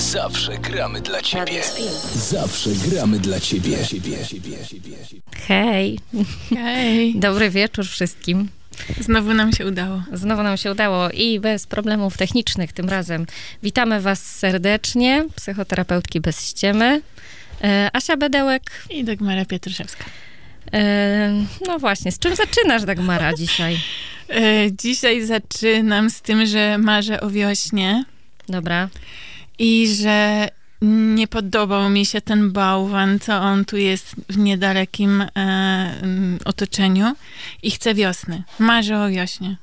Zawsze gramy dla ciebie. Zawsze gramy dla ciebie. Hej, Hej. dobry wieczór wszystkim. Znowu nam się udało. Znowu nam się udało i bez problemów technicznych tym razem. Witamy Was serdecznie, psychoterapeutki bez ściemy. E, Asia Bedełek. I Dagmara Pietruszewska. E, no właśnie, z czym zaczynasz, Dagmara, dzisiaj? E, dzisiaj zaczynam z tym, że marzę o wiośnie Dobra. I że nie podobał mi się ten bałwan, co on tu jest w niedalekim e, mm, otoczeniu i chcę wiosny. Marzę o wiośnie.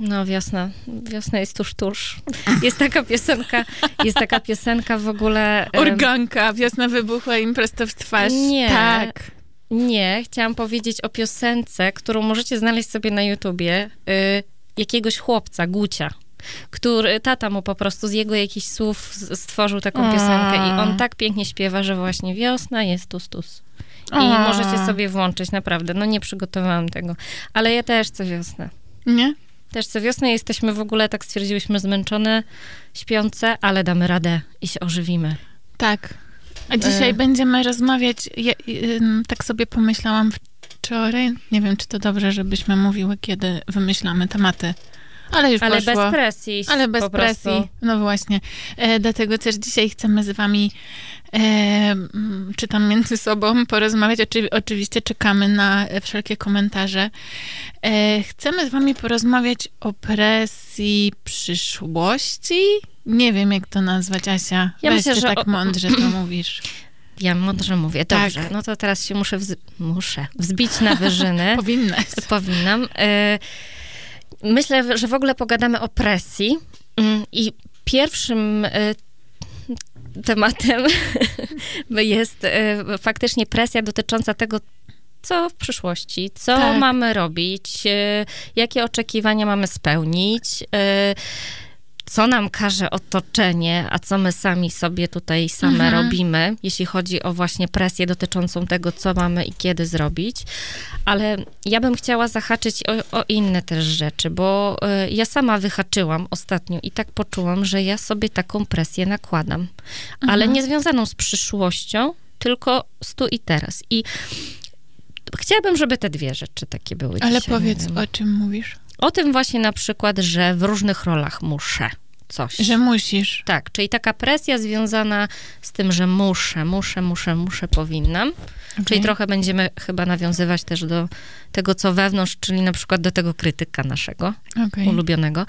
No wiosna, wiosna jest tuż, tuż. Jest taka piosenka, jest taka piosenka w ogóle... em, Organka, wiosna wybuchła im prosto w twarz. Nie. Tak. Nie, chciałam powiedzieć o piosence, którą możecie znaleźć sobie na YouTubie, y, jakiegoś chłopca, Gucia, który, tata mu po prostu z jego jakichś słów stworzył taką piosenkę i on tak pięknie śpiewa, że właśnie wiosna jest tus, tus. I A. możecie sobie włączyć, naprawdę. No nie przygotowałam tego, ale ja też chcę wiosnę. Nie? Też co wiosnę jesteśmy w ogóle, tak stwierdziłyśmy, zmęczone, śpiące, ale damy radę i się ożywimy. Tak. A dzisiaj E. będziemy rozmawiać, ja, ym, tak sobie pomyślałam wczoraj, nie wiem, czy to dobrze, żebyśmy mówiły, kiedy wymyślamy tematy, ale już Ale poszło. bez presji. Ale bez presji. prostu. No właśnie. E, dlatego też dzisiaj chcemy z wami, e, czy tam między sobą, porozmawiać. Oczy, oczywiście czekamy na e, wszelkie komentarze. E, chcemy z wami porozmawiać o presji przyszłości. Nie wiem, jak to nazwać, Asia. Ja Weź myślę, że tak o- mądrze to mówisz. Ja mądrze mówię, Tak. dobrze. No to teraz się muszę, wz... muszę wzbić na wyżyny. Powinnaś. Powinnam. E, Myślę, że w ogóle pogadamy o presji Mm, i pierwszym e, tematem jest e, faktycznie presja dotycząca tego, co w przyszłości, co Tak. mamy robić, e, jakie oczekiwania mamy spełnić, co nam każe otoczenie, a co my sami sobie tutaj same Mhm. robimy, jeśli chodzi o właśnie presję dotyczącą tego, co mamy i kiedy zrobić. Ale ja bym chciała zahaczyć o, o inne też rzeczy, bo y, ja sama wyhaczyłam ostatnio i tak poczułam, że ja sobie taką presję nakładam, ale nie związaną z przyszłością, tylko z tu i teraz. I chciałabym, żeby te dwie rzeczy takie były Ale dzisiaj. powiedz, o czym mówisz? O tym właśnie na przykład, że w różnych rolach muszę coś. Że musisz. Tak, czyli taka presja związana z tym, że muszę, muszę, muszę, muszę, powinnam. Czyli Okej. trochę będziemy chyba nawiązywać też do tego, co wewnątrz, czyli na przykład do tego krytyka naszego Okej. ulubionego.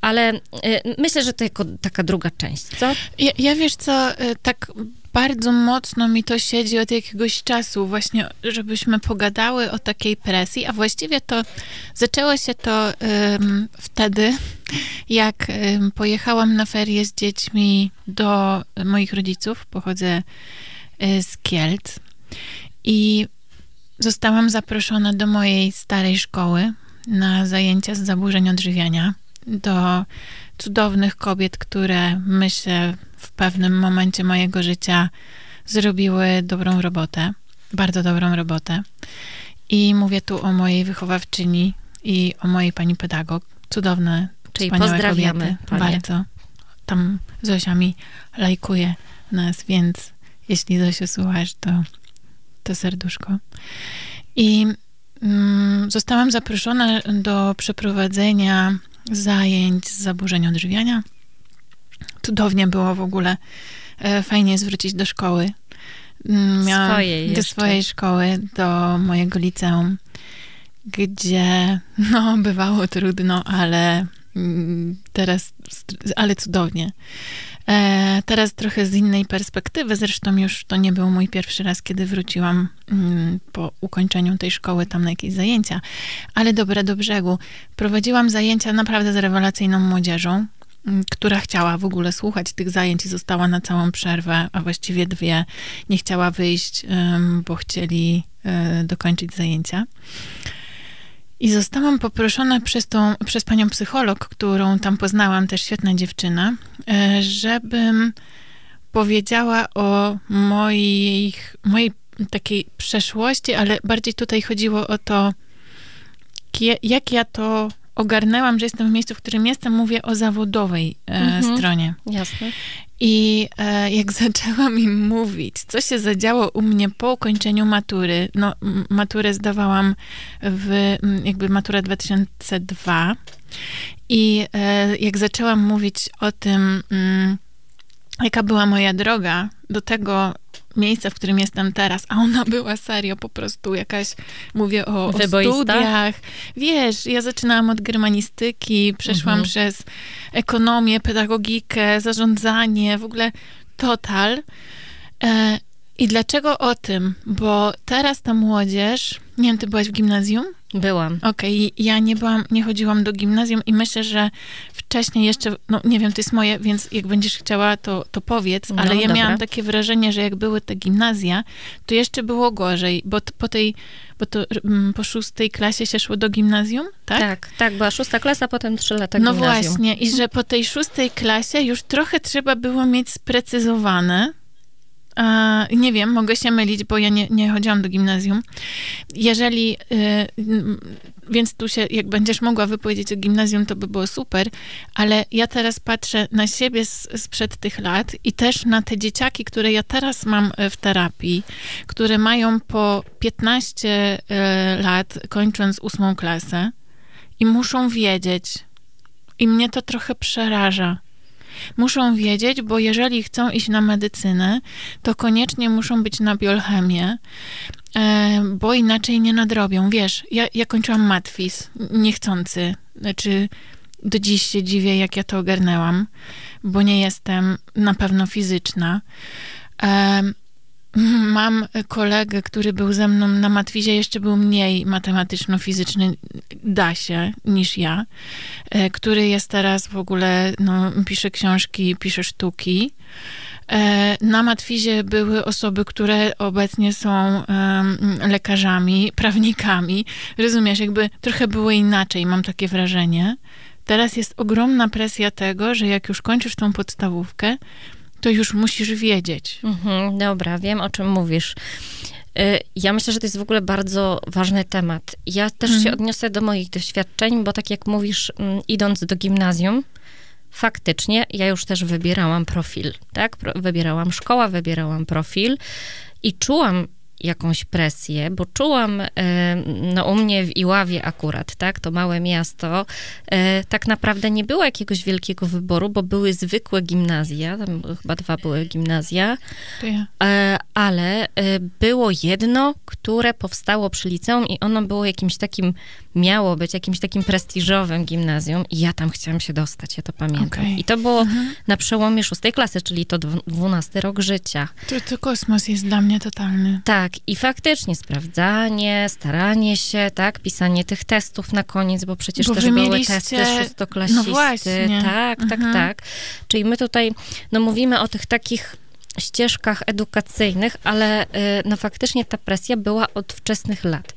Ale y, myślę, że to jako taka druga część, co? Ja, ja wiesz co, y, tak bardzo mocno mi to siedzi od jakiegoś czasu, właśnie, żebyśmy pogadały o takiej presji, a właściwie to zaczęło się to ym, wtedy, jak ym, pojechałam na ferie z dziećmi do moich rodziców, pochodzę y, z Kielc. I zostałam zaproszona do mojej starej szkoły na zajęcia z zaburzeń odżywiania, do cudownych kobiet, które myślę w pewnym momencie mojego życia zrobiły dobrą robotę, bardzo dobrą robotę. I mówię tu o mojej wychowawczyni i o mojej pani pedagog. Cudowne, Czyli wspaniałe pozdrawiamy kobiety. panie. Bardzo. Tam Zosia mi lajkuje nas, więc jeśli Zosiu słuchasz, to, to serduszko. I mm, zostałam zaproszona do przeprowadzenia zajęć z zaburzeń odżywiania. Cudownie było w ogóle. E, Fajnie zwrócić do szkoły. Mm, Miałam Swojej do jeszcze. swojej szkoły, do mojego liceum, gdzie no bywało trudno, ale teraz, ale cudownie. E, teraz trochę z innej perspektywy, zresztą już to nie był mój pierwszy raz, kiedy wróciłam mm, po ukończeniu tej szkoły tam na jakieś zajęcia, ale dobra do brzegu. Prowadziłam zajęcia naprawdę z rewelacyjną młodzieżą, m, która chciała w ogóle słuchać tych zajęć i została na całą przerwę, a właściwie dwie. Nie chciała wyjść, bo chcieli e, dokończyć zajęcia. I zostałam poproszona przez, tą, przez panią psycholog, którą tam poznałam, też świetna dziewczyna, e, żebym powiedziała o moich, mojej takiej przeszłości, ale bardziej tutaj chodziło o to, jak ja to ogarnęłam, że jestem w miejscu, w którym jestem, mówię o zawodowej e, mhm. stronie. Jasne. I e, jak zaczęłam im mówić, co się zadziało u mnie po ukończeniu matury, no maturę zdawałam w, jakby matura 2002 i e, jak zaczęłam mówić o tym, mm, jaka była moja droga do tego miejsca, w którym jestem teraz, a ona była serio po prostu jakaś, mówię o, o studiach. Wiesz, ja zaczynałam od germanistyki, przeszłam mhm. przez ekonomię, pedagogikę, zarządzanie, w ogóle total. E, I dlaczego o tym? Bo teraz ta młodzież, nie wiem, ty byłaś w gimnazjum? Byłam. Okej, okay. ja nie byłam, nie chodziłam do gimnazjum i myślę, że wcześniej jeszcze, no nie wiem, to jest moje, więc jak będziesz chciała, to, to powiedz, ale no, ja dobra. miałam takie wrażenie, że jak były te gimnazja, to jeszcze było gorzej, bo po tej, bo to mm, po szóstej klasie się szło do gimnazjum, tak? Tak, tak, była szósta klasa, potem trzy lata no gimnazjum. No właśnie, i że po tej szóstej klasie już trochę trzeba było mieć sprecyzowane, nie wiem, mogę się mylić, bo ja nie, nie chodziłam do gimnazjum. Jeżeli, y, więc tu się, jak będziesz mogła wypowiedzieć o gimnazjum, to by było super, ale ja teraz patrzę na siebie z, sprzed tych lat i też na te dzieciaki, które ja teraz mam e, w terapii, które mają po 15 e, lat, kończąc ósmą klasę i muszą wiedzieć, i mnie to trochę przeraża, Muszą wiedzieć, bo jeżeli chcą iść na medycynę, to koniecznie muszą być na biochemię, e, bo inaczej nie nadrobią. Wiesz, ja, ja kończyłam matwis, niechcący. Znaczy, do dziś się dziwię, jak ja to ogarnęłam, bo nie jestem na pewno fizyczna. Mam kolegę, który był ze mną na matwizie, jeszcze był mniej matematyczno-fizyczny, da się, niż ja, e, który jest teraz w ogóle, no, pisze książki, pisze sztuki. E, na matwizie były osoby, które obecnie są lekarzami, prawnikami. Rozumiesz, jakby trochę było inaczej, mam takie wrażenie. Teraz jest ogromna presja tego, że jak już kończysz tą podstawówkę, to już musisz wiedzieć. Mhm, dobra, wiem o czym mówisz. Y, ja myślę, że to jest w ogóle bardzo ważny temat. Ja też mhm. się odniosę do moich doświadczeń, bo tak jak mówisz, mm, idąc do gimnazjum, faktycznie ja już też wybierałam profil, tak? Wybierałam szkołę, wybierałam profil i czułam jakąś presję, bo czułam, e, no u mnie w Iławie akurat, tak, to małe miasto, e, tak naprawdę nie było jakiegoś wielkiego wyboru, bo były zwykłe gimnazja, tam chyba dwa były gimnazja, ale było jedno, które powstało przy liceum i ono było jakimś takim, miało być jakimś takim prestiżowym gimnazjum i ja tam chciałam się dostać, ja to pamiętam. Okay. I to było mhm. na przełomie szóstej klasy, czyli to dwunasty rok życia. To, to kosmos jest dla mnie totalny. Tak, tak, i faktycznie sprawdzanie, staranie się, tak, pisanie tych testów na koniec, bo przecież bo też były testy szóstoklasisty. No właśnie. Tak, tak, mhm. tak. Czyli my tutaj, no mówimy o tych takich ścieżkach edukacyjnych, ale y, no faktycznie ta presja była od wczesnych lat.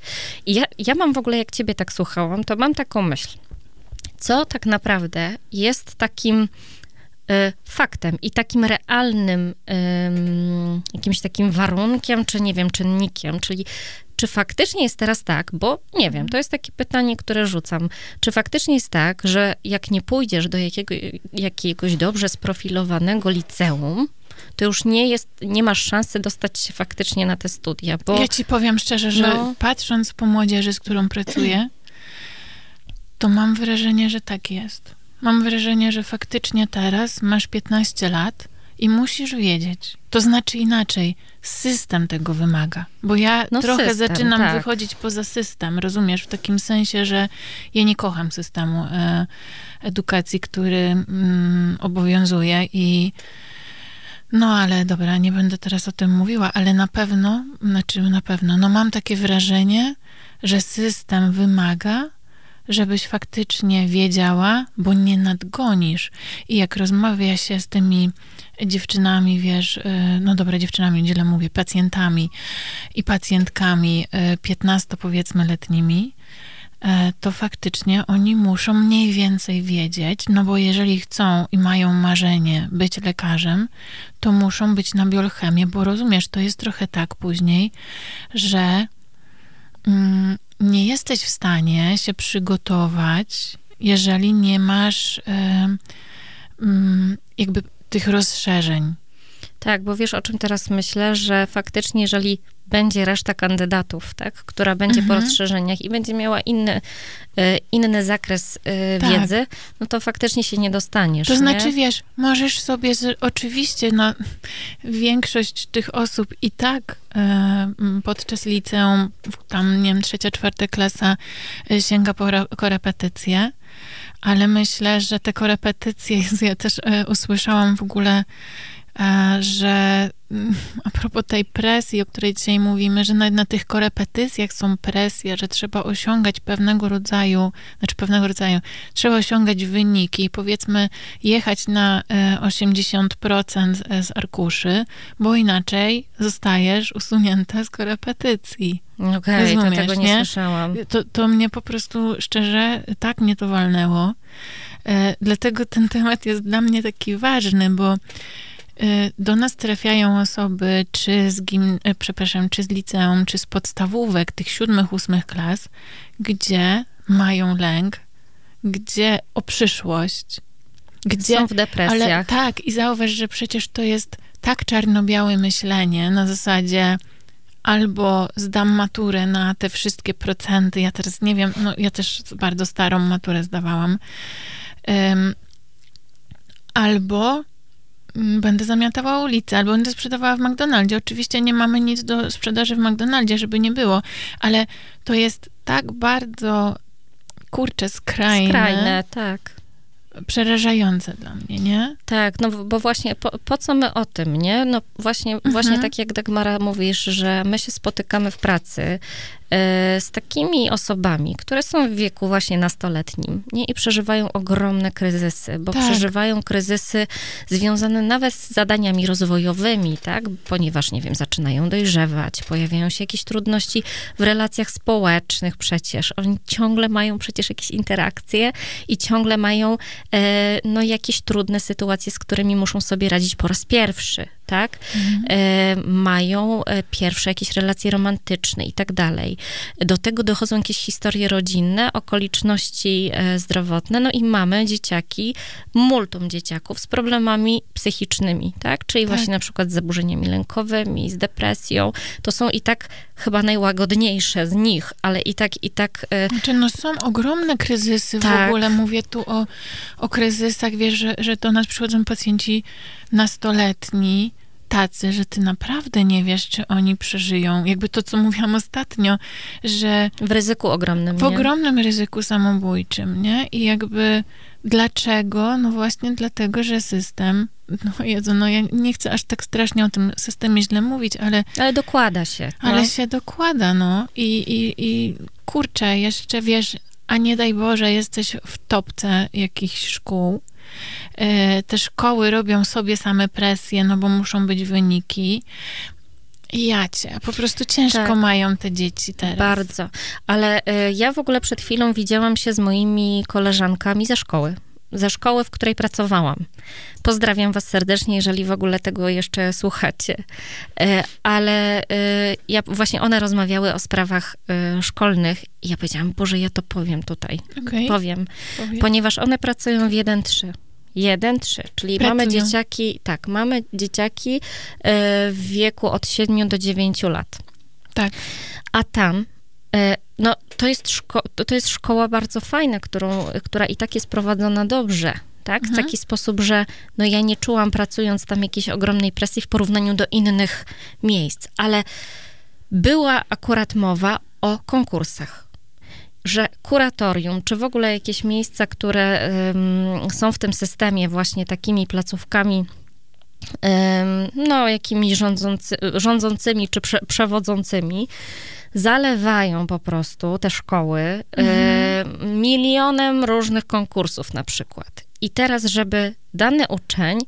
I ja, ja mam w ogóle, jak ciebie tak słuchałam, to mam taką myśl. Co tak naprawdę jest takim Y, faktem i takim realnym jakimś takim warunkiem, czy nie wiem, czynnikiem, czyli czy faktycznie jest teraz tak, bo nie wiem, to jest takie pytanie, które rzucam, czy faktycznie jest tak, że jak nie pójdziesz do jakiego, jakiegoś dobrze sprofilowanego liceum, to już nie jest, nie masz szansy dostać się faktycznie na te studia, bo... Ja ci powiem szczerze, że no, patrząc po młodzieży, z którą pracuję, to mam wrażenie, że tak jest. Mam wrażenie, że faktycznie teraz masz 15 lat i musisz wiedzieć. To znaczy inaczej, system tego wymaga. Bo ja no trochę system, zaczynam tak. wychodzić poza system, rozumiesz? W takim sensie, że ja nie kocham systemu e, edukacji, który mm, obowiązuje i no ale dobra, nie będę teraz o tym mówiła, ale na pewno, znaczy na pewno, no mam takie wrażenie, że system wymaga, żebyś faktycznie wiedziała, bo nie nadgonisz. I jak rozmawia się z tymi dziewczynami, wiesz, y, no dobra, dziewczynami, źle mówię, pacjentami i pacjentkami 15 y, powiedzmy letnimi, to faktycznie oni muszą mniej więcej wiedzieć, no bo jeżeli chcą i mają marzenie być lekarzem, to muszą być na biochemię, bo rozumiesz, to jest trochę tak później, że mm, nie jesteś w stanie się przygotować jeżeli nie masz mm, jakby tych rozszerzeń. Tak, bo wiesz o czym teraz myślę, że faktycznie jeżeli będzie reszta kandydatów, tak, która będzie mhm. po rozszerzeniach i będzie miała inny, e, inny zakres e, tak. wiedzy, no to faktycznie się nie dostaniesz. To nie? znaczy, wiesz, możesz sobie, z, oczywiście, no, większość tych osób i tak e, podczas liceum, tam, nie wiem, trzecia, czwarta klasa e, sięga po korepetycje, ale myślę, że te korepetycje, ja też e, usłyszałam w ogóle że mm, a propos tej presji, o której dzisiaj mówimy, że na, na tych korepetycjach są presje, że trzeba osiągać pewnego rodzaju, znaczy pewnego rodzaju, trzeba osiągać wyniki, powiedzmy jechać na 80% e, z arkuszy, bo inaczej zostajesz usunięta z korepetycji. Okej, okay, to tego nie, nie, słyszałam. To, to mnie po prostu, szczerze, tak mnie to walnęło. E, dlatego ten temat jest dla mnie taki ważny, bo do nas trafiają osoby, czy z, gim, y, przepraszam, czy z liceum, czy z podstawówek tych siódmych, ósmych klas, gdzie mają lęk, gdzie o przyszłość, gdzie są w depresjach. Ale tak, i zauważ, że przecież to jest tak czarno-białe myślenie na zasadzie albo zdam maturę na te wszystkie procenty. Ja teraz nie wiem, no ja też bardzo starą maturę zdawałam. Um, albo będę zamiatała ulicę albo będę sprzedawała w McDonaldzie. Oczywiście nie mamy nic do sprzedaży w McDonaldzie, żeby nie było, ale to jest tak bardzo, kurczę, skrajne. Skrajne, tak przerażające dla mnie, nie? Tak, no bo właśnie po, po co my o tym, nie? No właśnie, mhm. właśnie tak jak Dagmara mówisz, że my się spotykamy w pracy z takimi osobami, które są w wieku właśnie nastoletnim nie? i przeżywają ogromne kryzysy, bo tak. przeżywają kryzysy związane nawet z zadaniami rozwojowymi, tak? ponieważ, nie wiem, zaczynają dojrzewać, pojawiają się jakieś trudności w relacjach społecznych przecież. Oni ciągle mają przecież jakieś interakcje i ciągle mają e, no, jakieś trudne sytuacje, z którymi muszą sobie radzić po raz pierwszy tak? Mhm. E, mają e, pierwsze jakieś relacje romantyczne i tak dalej. Do tego dochodzą jakieś historie rodzinne, okoliczności e, zdrowotne, no i mamy dzieciaki, multum dzieciaków z problemami psychicznymi, tak? Czyli tak. właśnie na przykład z zaburzeniami lękowymi, z depresją. To są i tak chyba najłagodniejsze z nich, ale i tak, i tak... Znaczy, no są ogromne kryzysy tak. w ogóle. Mówię tu o, o kryzysach, wiesz, że, że do nas przychodzą pacjenci nastoletni, tacy, że ty naprawdę nie wiesz, czy oni przeżyją. Jakby to, co mówiłam ostatnio, że... W ryzyku ogromnym, W nie? ogromnym ryzyku samobójczym, nie? I jakby dlaczego? No właśnie dlatego, że system... No Jezu, no ja nie chcę aż tak strasznie o tym systemie źle mówić, ale... Ale dokłada się. No. Ale się dokłada, no. I, i, I kurczę, jeszcze wiesz, a nie daj Boże, jesteś w topce jakichś szkół, te szkoły robią sobie same presję, no bo muszą być wyniki. Ja cię, po prostu ciężko tak. mają te dzieci teraz. Bardzo. Ale y, ja w ogóle przed chwilą widziałam się z moimi koleżankami ze szkoły. Ze szkoły, w której pracowałam. Pozdrawiam Was serdecznie, jeżeli w ogóle tego jeszcze słuchacie. Y, ale y, ja, właśnie one rozmawiały o sprawach szkolnych i ja powiedziałam, Boże, ja to powiem tutaj. Okay. Powiem. Powiem. Ponieważ one pracują w 1-3. 1, 3, czyli Pracują. mamy dzieciaki, tak, mamy dzieciaki e, w wieku od 7 do 9 lat. Tak. A tam, e, no, to jest, szko- to jest szkoła bardzo fajna, którą, która i tak jest prowadzona dobrze, tak? Mhm. W taki sposób, że no ja nie czułam pracując tam jakiejś ogromnej presji w porównaniu do innych miejsc, ale była akurat mowa o konkursach że kuratorium, czy w ogóle jakieś miejsca, które są w tym systemie właśnie takimi placówkami, no, jakimi rządzący, rządzącymi czy prze, przewodzącymi, zalewają po prostu te szkoły mhm. milionem różnych konkursów na przykład. I teraz, żeby dany uczeń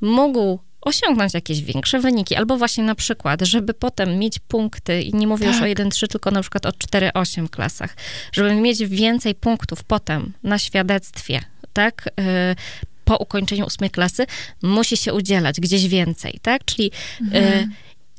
mógł osiągnąć jakieś większe wyniki, albo właśnie na przykład, żeby potem mieć punkty, i nie mówię tak. już o 1-3, tylko na przykład o 4-8 klasach, żeby mieć więcej punktów potem na świadectwie, tak, y, po ukończeniu ósmej klasy, musi się udzielać gdzieś więcej, tak, czyli y, mhm.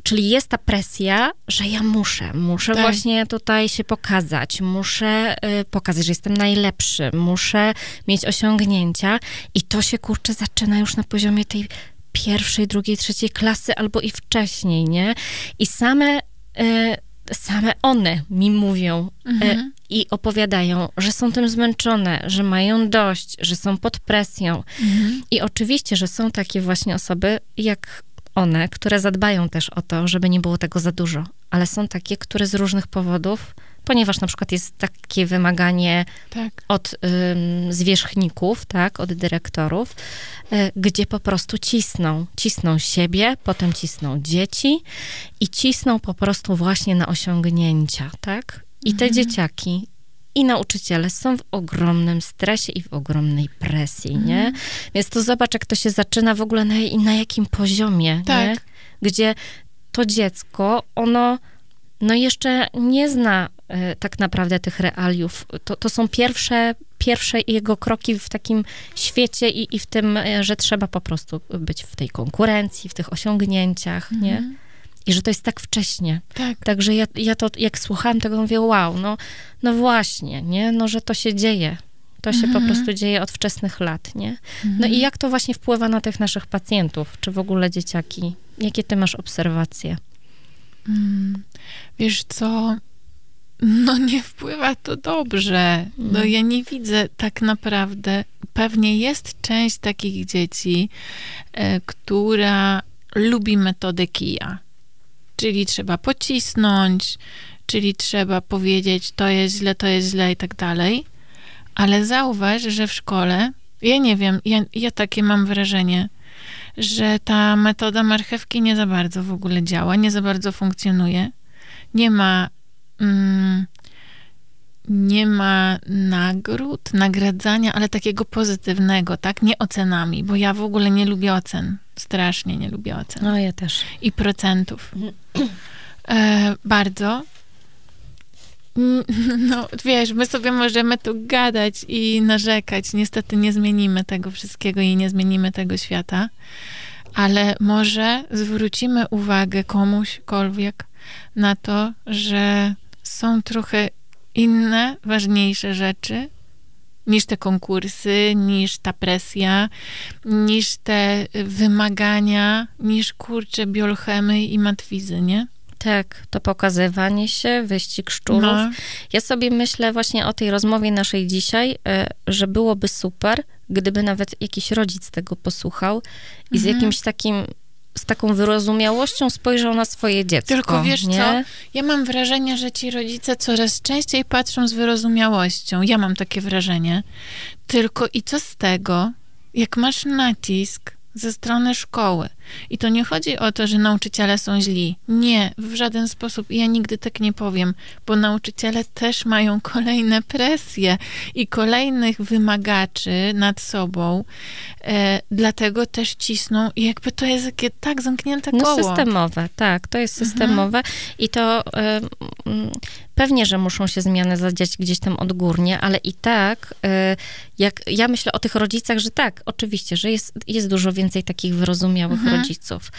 Czyli jest ta presja, że ja muszę, muszę tak. właśnie tutaj się pokazać, muszę y, pokazać, że jestem najlepszy, muszę mieć osiągnięcia i to się kurczę zaczyna już na poziomie tej pierwszej, drugiej, trzeciej klasy albo i wcześniej, nie? I same, y, same one mi mówią y, mhm. i opowiadają, że są tym zmęczone, że mają dość, że są pod presją. Mhm. I oczywiście, że są takie właśnie osoby, jak one, które zadbają też o to, żeby nie było tego za dużo, ale są takie, które z różnych powodów, ponieważ na przykład jest takie wymaganie tak. od ym, zwierzchników, tak, od dyrektorów, y, gdzie po prostu cisną. Cisną siebie, potem cisną dzieci i cisną po prostu właśnie na osiągnięcia, tak? I te mhm. dzieciaki i nauczyciele są w ogromnym stresie i w ogromnej presji, mhm. nie? Więc to zobacz, jak to się zaczyna w ogóle na, na jakim poziomie, tak. nie? Gdzie to dziecko, ono no jeszcze nie zna y, tak naprawdę tych realiów. To, to są pierwsze, pierwsze jego kroki w takim świecie i, i w tym, e, że trzeba po prostu być w tej konkurencji, w tych osiągnięciach, mhm. nie? I że to jest tak wcześnie. Tak. Także ja, ja to, jak słuchałam tego, mówię, wow, no, no właśnie, nie? No, że to się dzieje. To się mhm. po prostu dzieje od wczesnych lat, nie? Mhm. No i jak to właśnie wpływa na tych naszych pacjentów, czy w ogóle dzieciaki? Jakie ty masz obserwacje? Mm, wiesz co, no nie wpływa to dobrze. No mm. ja nie widzę tak naprawdę. Pewnie jest część takich dzieci, e, która lubi metodę kija czyli trzeba pocisnąć, czyli trzeba powiedzieć, to jest źle, to jest źle i tak dalej. Ale zauważ, że w szkole, ja nie wiem, ja, ja takie mam wrażenie, że ta metoda marchewki nie za bardzo w ogóle działa, nie za bardzo funkcjonuje. Nie ma. Mm, nie ma nagród, nagradzania, ale takiego pozytywnego, tak? Nie ocenami, bo ja w ogóle nie lubię ocen. Strasznie nie lubię ocen. No, ja też. I procentów. E, bardzo. No, wiesz, my sobie możemy tu gadać i narzekać. Niestety nie zmienimy tego wszystkiego i nie zmienimy tego świata, ale może zwrócimy uwagę komuśkolwiek na to, że są trochę inne, ważniejsze rzeczy niż te konkursy, niż ta presja, niż te wymagania, niż kurcze biolchemy i matwizy, nie? Tak, to pokazywanie się, wyścig szczurów. No. Ja sobie myślę właśnie o tej rozmowie naszej dzisiaj, e, że byłoby super, gdyby nawet jakiś rodzic tego posłuchał i z mhm. jakimś takim z taką wyrozumiałością spojrzał na swoje dziecko. Tylko wiesz nie? co? Ja mam wrażenie, że ci rodzice coraz częściej patrzą z wyrozumiałością. Ja mam takie wrażenie. Tylko i co z tego, jak masz nacisk ze strony szkoły. I to nie chodzi o to, że nauczyciele są źli. Nie, w żaden sposób. Ja nigdy tak nie powiem, bo nauczyciele też mają kolejne presje i kolejnych wymagaczy nad sobą, e, dlatego też cisną i jakby to jest takie tak zamknięte koło. No systemowe, tak, to jest mhm. systemowe mhm. i to y, pewnie, że muszą się zmiany zadziać gdzieś tam odgórnie, ale i tak, y, jak ja myślę o tych rodzicach, że tak, oczywiście, że jest, jest dużo więcej takich wyrozumiałych mhm. rodziców, rodziców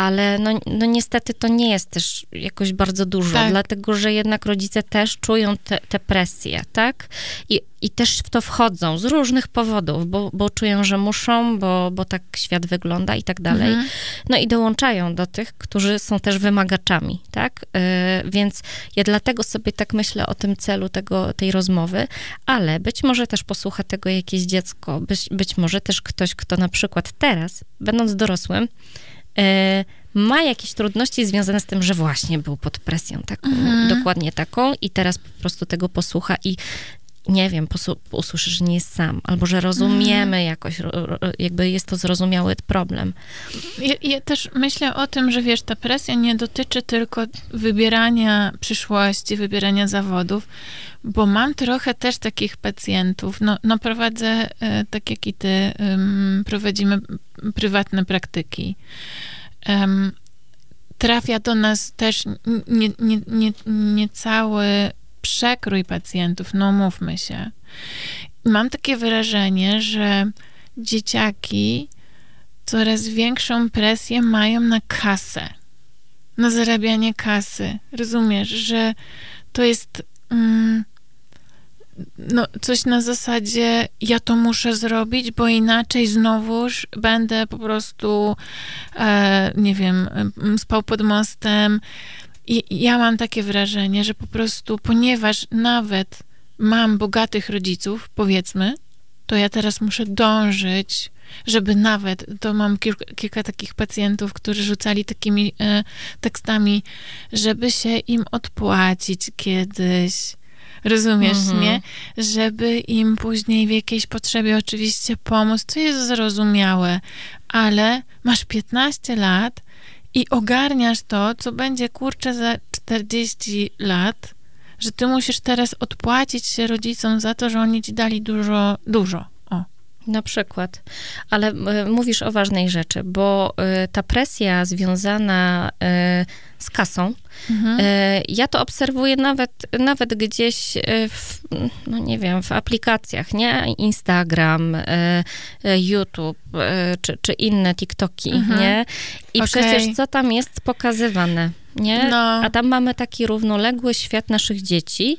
ale no, no niestety to nie jest też jakoś bardzo dużo, tak. dlatego że jednak rodzice też czują te, te presje, tak? I, I też w to wchodzą z różnych powodów, bo, bo czują, że muszą, bo, bo tak świat wygląda i tak dalej. Mhm. No i dołączają do tych, którzy są też wymagaczami, tak? Yy, więc ja dlatego sobie tak myślę o tym celu tego, tej rozmowy, ale być może też posłucha tego jakieś dziecko, być, być może też ktoś, kto na przykład teraz, będąc dorosłym, ma jakieś trudności związane z tym, że właśnie był pod presją taką, mhm. dokładnie taką i teraz po prostu tego posłucha i nie wiem, usłyszy, że nie jest sam, albo że rozumiemy mhm. jakoś, jakby jest to zrozumiały problem. Ja, ja, też myślę o tym, że wiesz, ta presja nie dotyczy tylko wybierania przyszłości, wybierania zawodów, bo mam trochę też takich pacjentów. No, no prowadzę, e, tak jak i ty, prowadzimy prywatne praktyki. Trafia do nas też nie, nie, nie, nie przekrój pacjentów, no mówmy się. Mam takie wrażenie, że dzieciaki coraz większą presję mają na kasę na zarabianie kasy. Rozumiesz, że to jest mm, no, coś na zasadzie ja to muszę zrobić, bo inaczej znowuż będę po prostu e, nie wiem, spał pod mostem. I ja mam takie wrażenie, że po prostu ponieważ nawet mam bogatych rodziców, powiedzmy, to ja teraz muszę dążyć, żeby nawet, to mam kilka, kilka takich pacjentów, którzy rzucali takimi e, tekstami, żeby się im odpłacić kiedyś. Rozumiesz, mhm. nie? Żeby im później w jakiejś potrzebie oczywiście pomóc, to jest zrozumiałe, ale masz 15 lat i ogarniasz to, co będzie kurczę za 40 lat, że ty musisz teraz odpłacić się rodzicom za to, że oni ci dali dużo, dużo. Na przykład. Ale y, mówisz o ważnej rzeczy, bo y, ta presja związana y, z kasą, mhm. ja to obserwuję nawet, nawet gdzieś w, no nie wiem, w aplikacjach, nie? Instagram, YouTube, czy, czy inne TikToki, mhm. nie? I okay. przecież co tam jest pokazywane? Nie? No. A tam mamy taki równoległy świat naszych dzieci,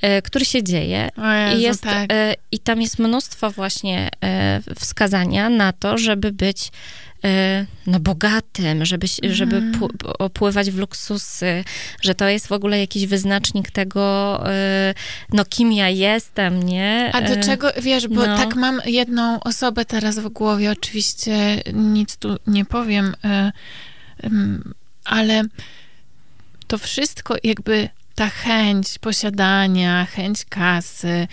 e, który się dzieje. Jezu, I, jest, tak. e, I tam jest mnóstwo właśnie e, wskazania na to, żeby być e, no bogatym, żeby, żeby opływać w luksusy, że to jest w ogóle jakiś wyznacznik tego, e, no kim ja jestem, nie? A do e, czego, wiesz, bo no. tak mam jedną osobę teraz w głowie, oczywiście nic tu nie powiem, ale to wszystko jakby ta chęć posiadania, chęć kasy,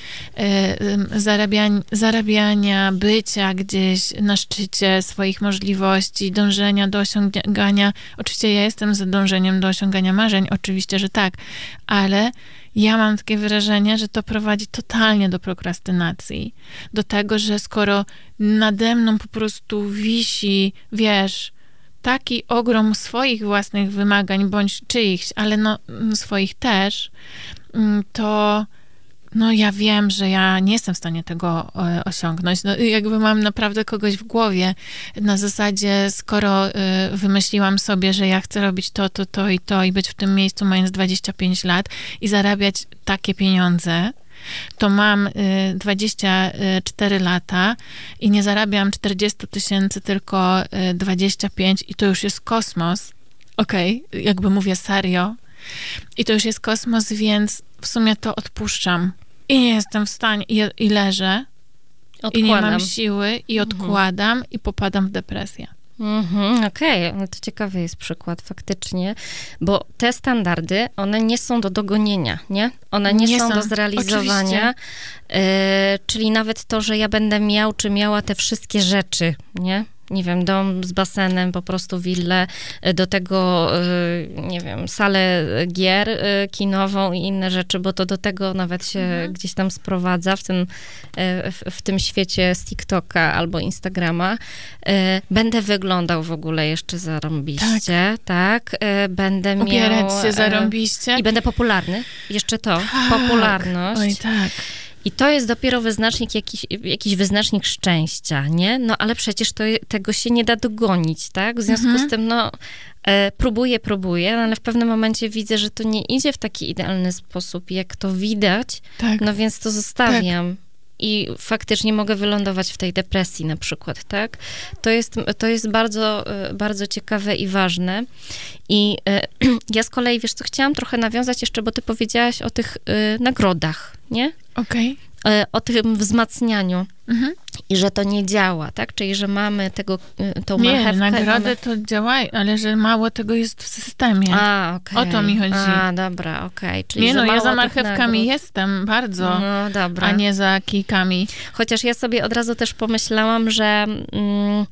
y, zarabiania, zarabiania, bycia gdzieś na szczycie swoich możliwości, dążenia do osiągania. Oczywiście ja jestem za dążeniem do osiągania marzeń, oczywiście, że tak, ale ja mam takie wrażenie, że to prowadzi totalnie do prokrastynacji. Do tego, że skoro nade mną po prostu wisi, wiesz, taki ogrom swoich własnych wymagań, bądź czyichś, ale no, mm, swoich też, mm, to no ja wiem, że ja nie jestem w stanie tego e, osiągnąć. No, jakby mam naprawdę kogoś w głowie na zasadzie, skoro e, wymyśliłam sobie, że ja chcę robić to, to, to i to i być w tym miejscu mając 25 lat i zarabiać takie pieniądze, to mam 24 y, lata i nie zarabiam 40 tysięcy, tylko 25 y, i to już jest kosmos. Okej, okay, jakby mówię serio. I to już jest kosmos, więc w sumie to odpuszczam. I nie jestem w stanie, i, i leżę, Odkładam. i nie mam siły, i mhm. odkładam, mhm. i popadam w depresję. Mhm, Okej, okay. to ciekawy jest przykład faktycznie, bo te standardy, one nie są do dogonienia, nie? One nie, nie są, są, do zrealizowania, y, czyli nawet to, że ja będę miał czy miała te wszystkie rzeczy, nie? Nie wiem, dom z basenem, po prostu willę, y, do tego, y, nie wiem, salę gier y, kinową i inne rzeczy, bo to do tego nawet się mhm. gdzieś tam sprowadza w tym, w, w, tym świecie z TikToka albo Instagrama. Będę wyglądał w ogóle jeszcze zarąbiście, tak? tak? Będę Ubierać miał... się zarąbiście. I będę popularny. Jeszcze to, tak. popularność. Oj, tak. I to jest dopiero wyznacznik, jakiś, jakiś wyznacznik szczęścia, nie? No ale przecież to, tego się nie da dogonić, tak? W związku mhm. z tym, no, e, próbuję, próbuję, no, ale w pewnym momencie widzę, że to nie idzie w taki idealny sposób, jak to widać, tak. no więc to zostawiam. Tak i faktycznie mogę wylądować w tej depresji na przykład, tak? To jest, to jest bardzo, e, bardzo ciekawe i ważne. I e, ja z kolei, wiesz co, chciałam trochę nawiązać jeszcze, bo ty powiedziałaś o tych y, nagrodach, nie? Okej. Okay o tym wzmacnianiu mhm. i że to nie działa, tak? Czyli, że mamy tego, tą nie, marchewkę. Nie, nagrody mamy... to działają, ale że mało tego jest w systemie. A, okay. O to mi chodzi. A, dobra, okej. Okay. Czyli, nie no, ja za marchewkami jestem bardzo, no, dobra. a nie za kijkami. Chociaż ja sobie od razu też pomyślałam, że... Mm,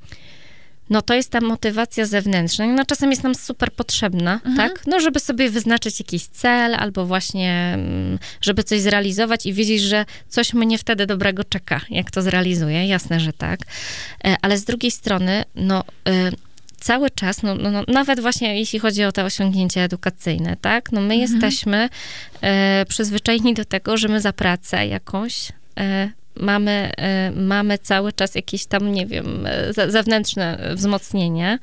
no to jest ta motywacja zewnętrzna. No czasem jest nam super potrzebna, mhm. tak? No żeby sobie wyznaczyć jakiś cel, albo właśnie, mm, żeby coś zrealizować i wiedzieć, że coś mnie wtedy dobrego czeka, jak to zrealizuję. Jasne, że tak. E, ale z drugiej strony, no e, cały czas, no, no, no, nawet właśnie jeśli chodzi o te osiągnięcia edukacyjne, tak, no my mhm. jesteśmy e, przyzwyczajeni do tego, że my za pracę jakąś e, mamy, mamy cały czas jakieś tam, nie wiem, zewnętrzne wzmocnienie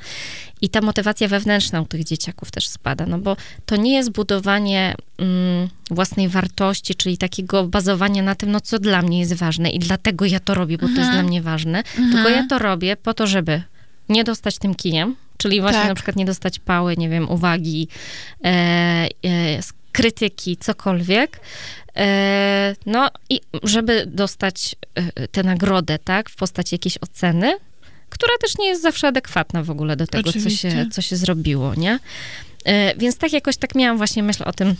i ta motywacja wewnętrzna u tych dzieciaków też spada, no bo to nie jest budowanie mm, własnej wartości, czyli takiego bazowania na tym, no co dla mnie jest ważne i dlatego ja to robię, bo mhm. to jest mhm. dla mnie ważne, mhm. tylko ja to robię po to, żeby nie dostać tym kijem, czyli właśnie tak. na przykład nie dostać pały, nie wiem, uwagi, e, e, krytyki, cokolwiek. E, no i żeby dostać e, tę nagrodę, tak, w postaci jakiejś oceny, która też nie jest zawsze adekwatna w ogóle do tego, co się, co się zrobiło, nie? E, więc tak jakoś tak miałam właśnie myśl o tym,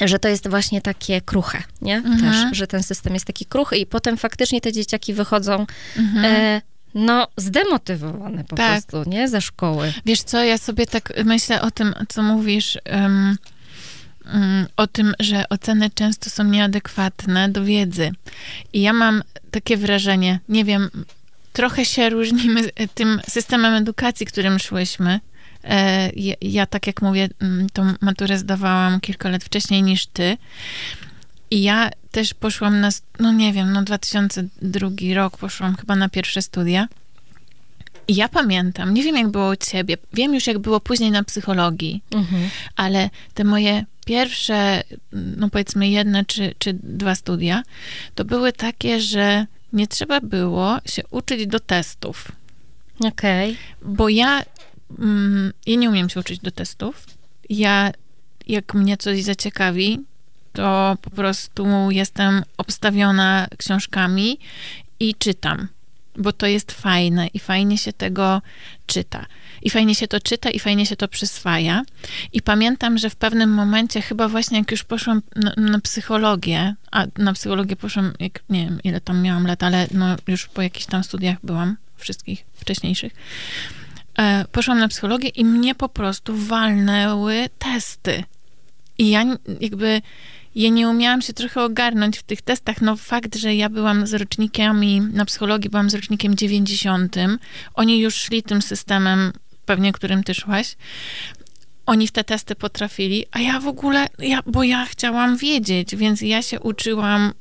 że to jest właśnie takie kruche, nie? Mhm. Też, że ten system jest taki kruchy i potem faktycznie te dzieciaki wychodzą mhm. e, no, zdemotywowane po tak. prostu, nie? Ze szkoły. Wiesz co, ja sobie tak myślę o tym, co mówisz, um, um, o tym, że oceny często są nieadekwatne do wiedzy. I ja mam takie wrażenie, nie wiem, trochę się różnimy tym systemem edukacji, którym szłyśmy. E, ja, ja, tak jak mówię, mm, tą maturę zdawałam kilka lat wcześniej niż ty. I ja też poszłam na, no nie wiem, no 2002 rok poszłam chyba na pierwsze studia. I ja pamiętam, nie wiem jak było u ciebie, wiem już jak było później na psychologii, mhm. ale te moje pierwsze, no powiedzmy jedne czy, czy dwa studia, to były takie, że nie trzeba było się uczyć do testów. Okej. Okay. Bo ja, mm, ja nie umiem się uczyć do testów. Ja, jak mnie coś zaciekawi, to po prostu jestem obstawiona książkami i czytam, bo to jest fajne i fajnie się tego czyta. I fajnie się to czyta i fajnie się to przyswaja. I pamiętam, że w pewnym momencie, chyba właśnie jak już poszłam na, na psychologię, a na psychologię poszłam, jak, nie wiem ile tam miałam lat, ale no już po jakichś tam studiach byłam, wszystkich wcześniejszych, e, poszłam na psychologię i mnie po prostu walnęły testy. I ja jakby ja nie umiałam się trochę ogarnąć w tych testach. No fakt, że ja byłam z rocznikami, na psychologii byłam z rocznikiem 90. Oni już szli tym systemem, pewnie którym ty szłaś. Oni w te testy potrafili, a ja w ogóle, ja, bo ja chciałam wiedzieć, więc ja się uczyłam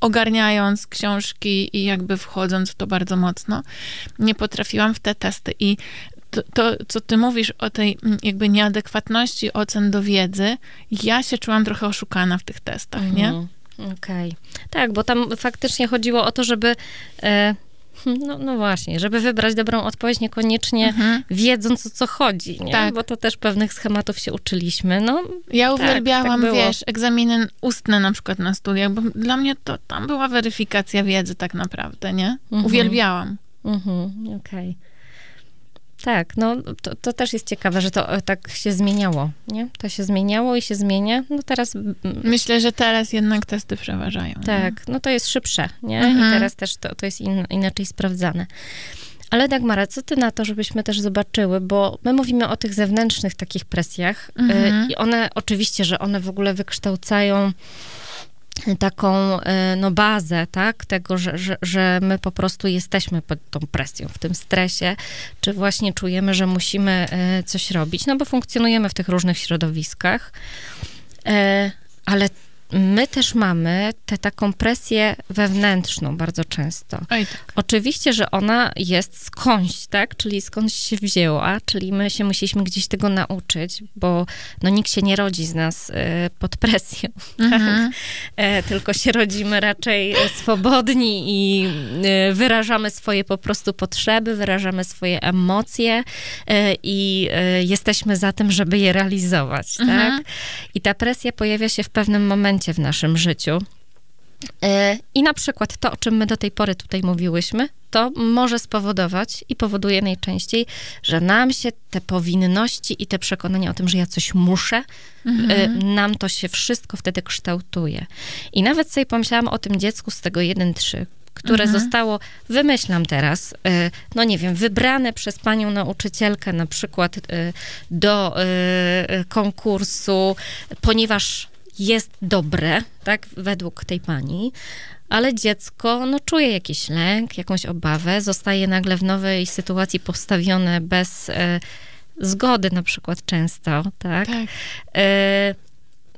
ogarniając książki i jakby wchodząc w to bardzo mocno, nie potrafiłam w te testy. I to, to, co ty mówisz o tej mm, jakby nieadekwatności ocen do wiedzy, ja się czułam trochę oszukana w tych testach, nie? Mhm. Okej. Okay. Tak, bo tam faktycznie chodziło o to, żeby e, no, no właśnie, żeby wybrać dobrą odpowiedź, niekoniecznie mhm. wiedząc o co chodzi, nie? Tak. bo to też pewnych schematów się uczyliśmy. No, ja tak, uwielbiałam, tak, tak wiesz, egzaminy ustne na przykład na studiach, bo dla mnie to tam była weryfikacja wiedzy tak naprawdę, nie? Mhm. Uwielbiałam. Mhm, okej. Okay. Tak, no to, to, też jest ciekawe, że to e, tak się zmieniało, nie? To się zmieniało i się zmienia. No teraz... Myślę, że teraz jednak testy przeważają. Tak, nie? no to jest szybsze, nie? Mhm. I teraz też to, to jest in, inaczej sprawdzane. Ale Dagmara, co ty na to, żebyśmy też zobaczyły, bo my mówimy o tych zewnętrznych takich presjach e, mhm. i one, oczywiście, że one w ogóle wykształcają taką e, no, bazę, tak, tego, że, że, że my po prostu jesteśmy pod tą presją, w tym stresie, czy właśnie czujemy, że musimy e, coś robić, no bo funkcjonujemy w tych różnych środowiskach, e, ale my też mamy tę taką presję wewnętrzną bardzo często. Tak. Oczywiście, że ona jest skądś, tak? Czyli skądś się wzięła, czyli my się musieliśmy gdzieś tego nauczyć, bo no, nikt się nie rodzi z nas y, pod presją, tak? mhm. tak? tylko się rodzimy raczej swobodni i y, wyrażamy swoje po prostu potrzeby, wyrażamy swoje emocje y, i jesteśmy za tym, żeby je realizować, tak? mhm. tak? I ta presja pojawia się w pewnym momencie momencie w naszym życiu. E, I na przykład to, o czym my do tej pory tutaj mówiłyśmy, to może spowodować i powoduje najczęściej, że nam się te powinności i te przekonania o tym, że ja coś muszę, mhm. E, nam to się wszystko wtedy kształtuje. I nawet sobie pomyślałam o tym dziecku z tego 1-3, które mhm. zostało, wymyślam teraz, e, no nie wiem, wybrane przez panią nauczycielkę na przykład do konkursu, ponieważ jest dobre, tak, według tej pani, ale dziecko no, czuje jakiś lęk, jakąś obawę, zostaje nagle w nowej sytuacji postawione bez e, zgody na przykład często, tak? tak. E,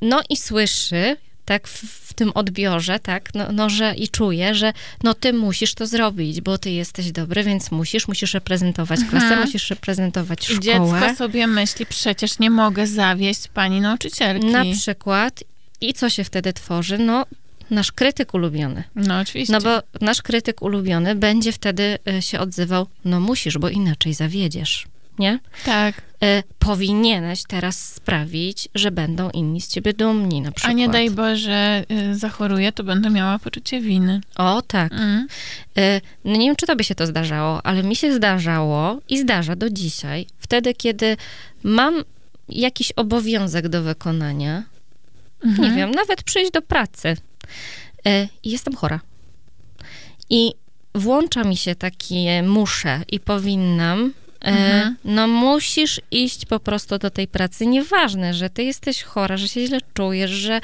no i słyszy tak, w, w tym odbiorze, tak, no, no, że i czuję, że no ty musisz to zrobić, bo ty jesteś dobry, więc musisz, musisz reprezentować klasę, mhm. musisz reprezentować szkołę. I dziecko sobie myśli, przecież nie mogę zawieść pani nauczycielki. Na przykład. I co się wtedy tworzy? No, nasz krytyk ulubiony. No oczywiście. No bo nasz krytyk ulubiony będzie wtedy e, się odzywał, no musisz, bo inaczej zawiedziesz, nie? Tak. E, powinieneś teraz sprawić, że będą inni z ciebie dumni na przykład. A nie daj Boże y, zachoruję, to będę miała poczucie winy. O, tak. Mm. E, no nie wiem, czy to by się to zdarzało, ale mi się zdarzało i zdarza do dzisiaj. Wtedy, kiedy mam jakiś obowiązek do wykonania, mhm. nie wiem, nawet przyjść do pracy, E, i jestem chora. I włącza mi się takie muszę i powinnam. E, mhm. No musisz iść po prostu do tej pracy. Nieważne, że ty jesteś chora, że się źle czujesz, że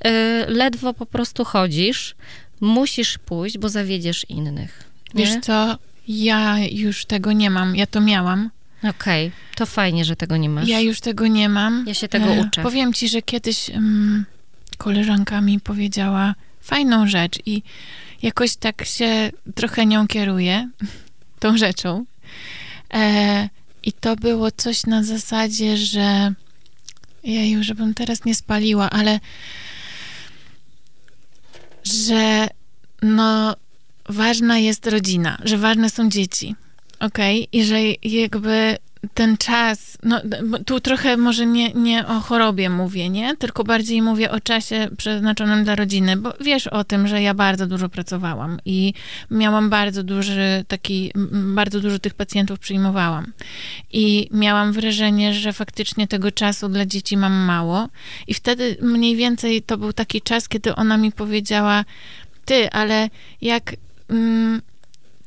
e, ledwo po prostu chodzisz. Musisz pójść, bo zawiedziesz innych. Nie? Wiesz co, ja już tego nie mam. Ja to miałam. Okej, okay. to fajnie, że tego nie masz. Ja już tego nie mam. Ja się tego uczę. Powiem ci, że kiedyś um, koleżanka mi powiedziała, fajną rzecz i jakoś tak się trochę nią kieruję, tą rzeczą. E, I to było coś na zasadzie, że ja już, żebym teraz nie spaliła, ale że no ważna jest rodzina, że ważne są dzieci, okej? Okay? I że jakby ten czas, no tu trochę może nie, nie o chorobie mówię, nie? Tylko bardziej mówię o czasie przeznaczonym dla rodziny, bo wiesz o tym, że ja bardzo dużo pracowałam i miałam bardzo duży taki, bardzo dużo tych pacjentów przyjmowałam. I miałam wrażenie, że faktycznie tego czasu dla dzieci mam mało. I wtedy mniej więcej to był taki czas, kiedy ona mi powiedziała, ty, ale jak... Mm,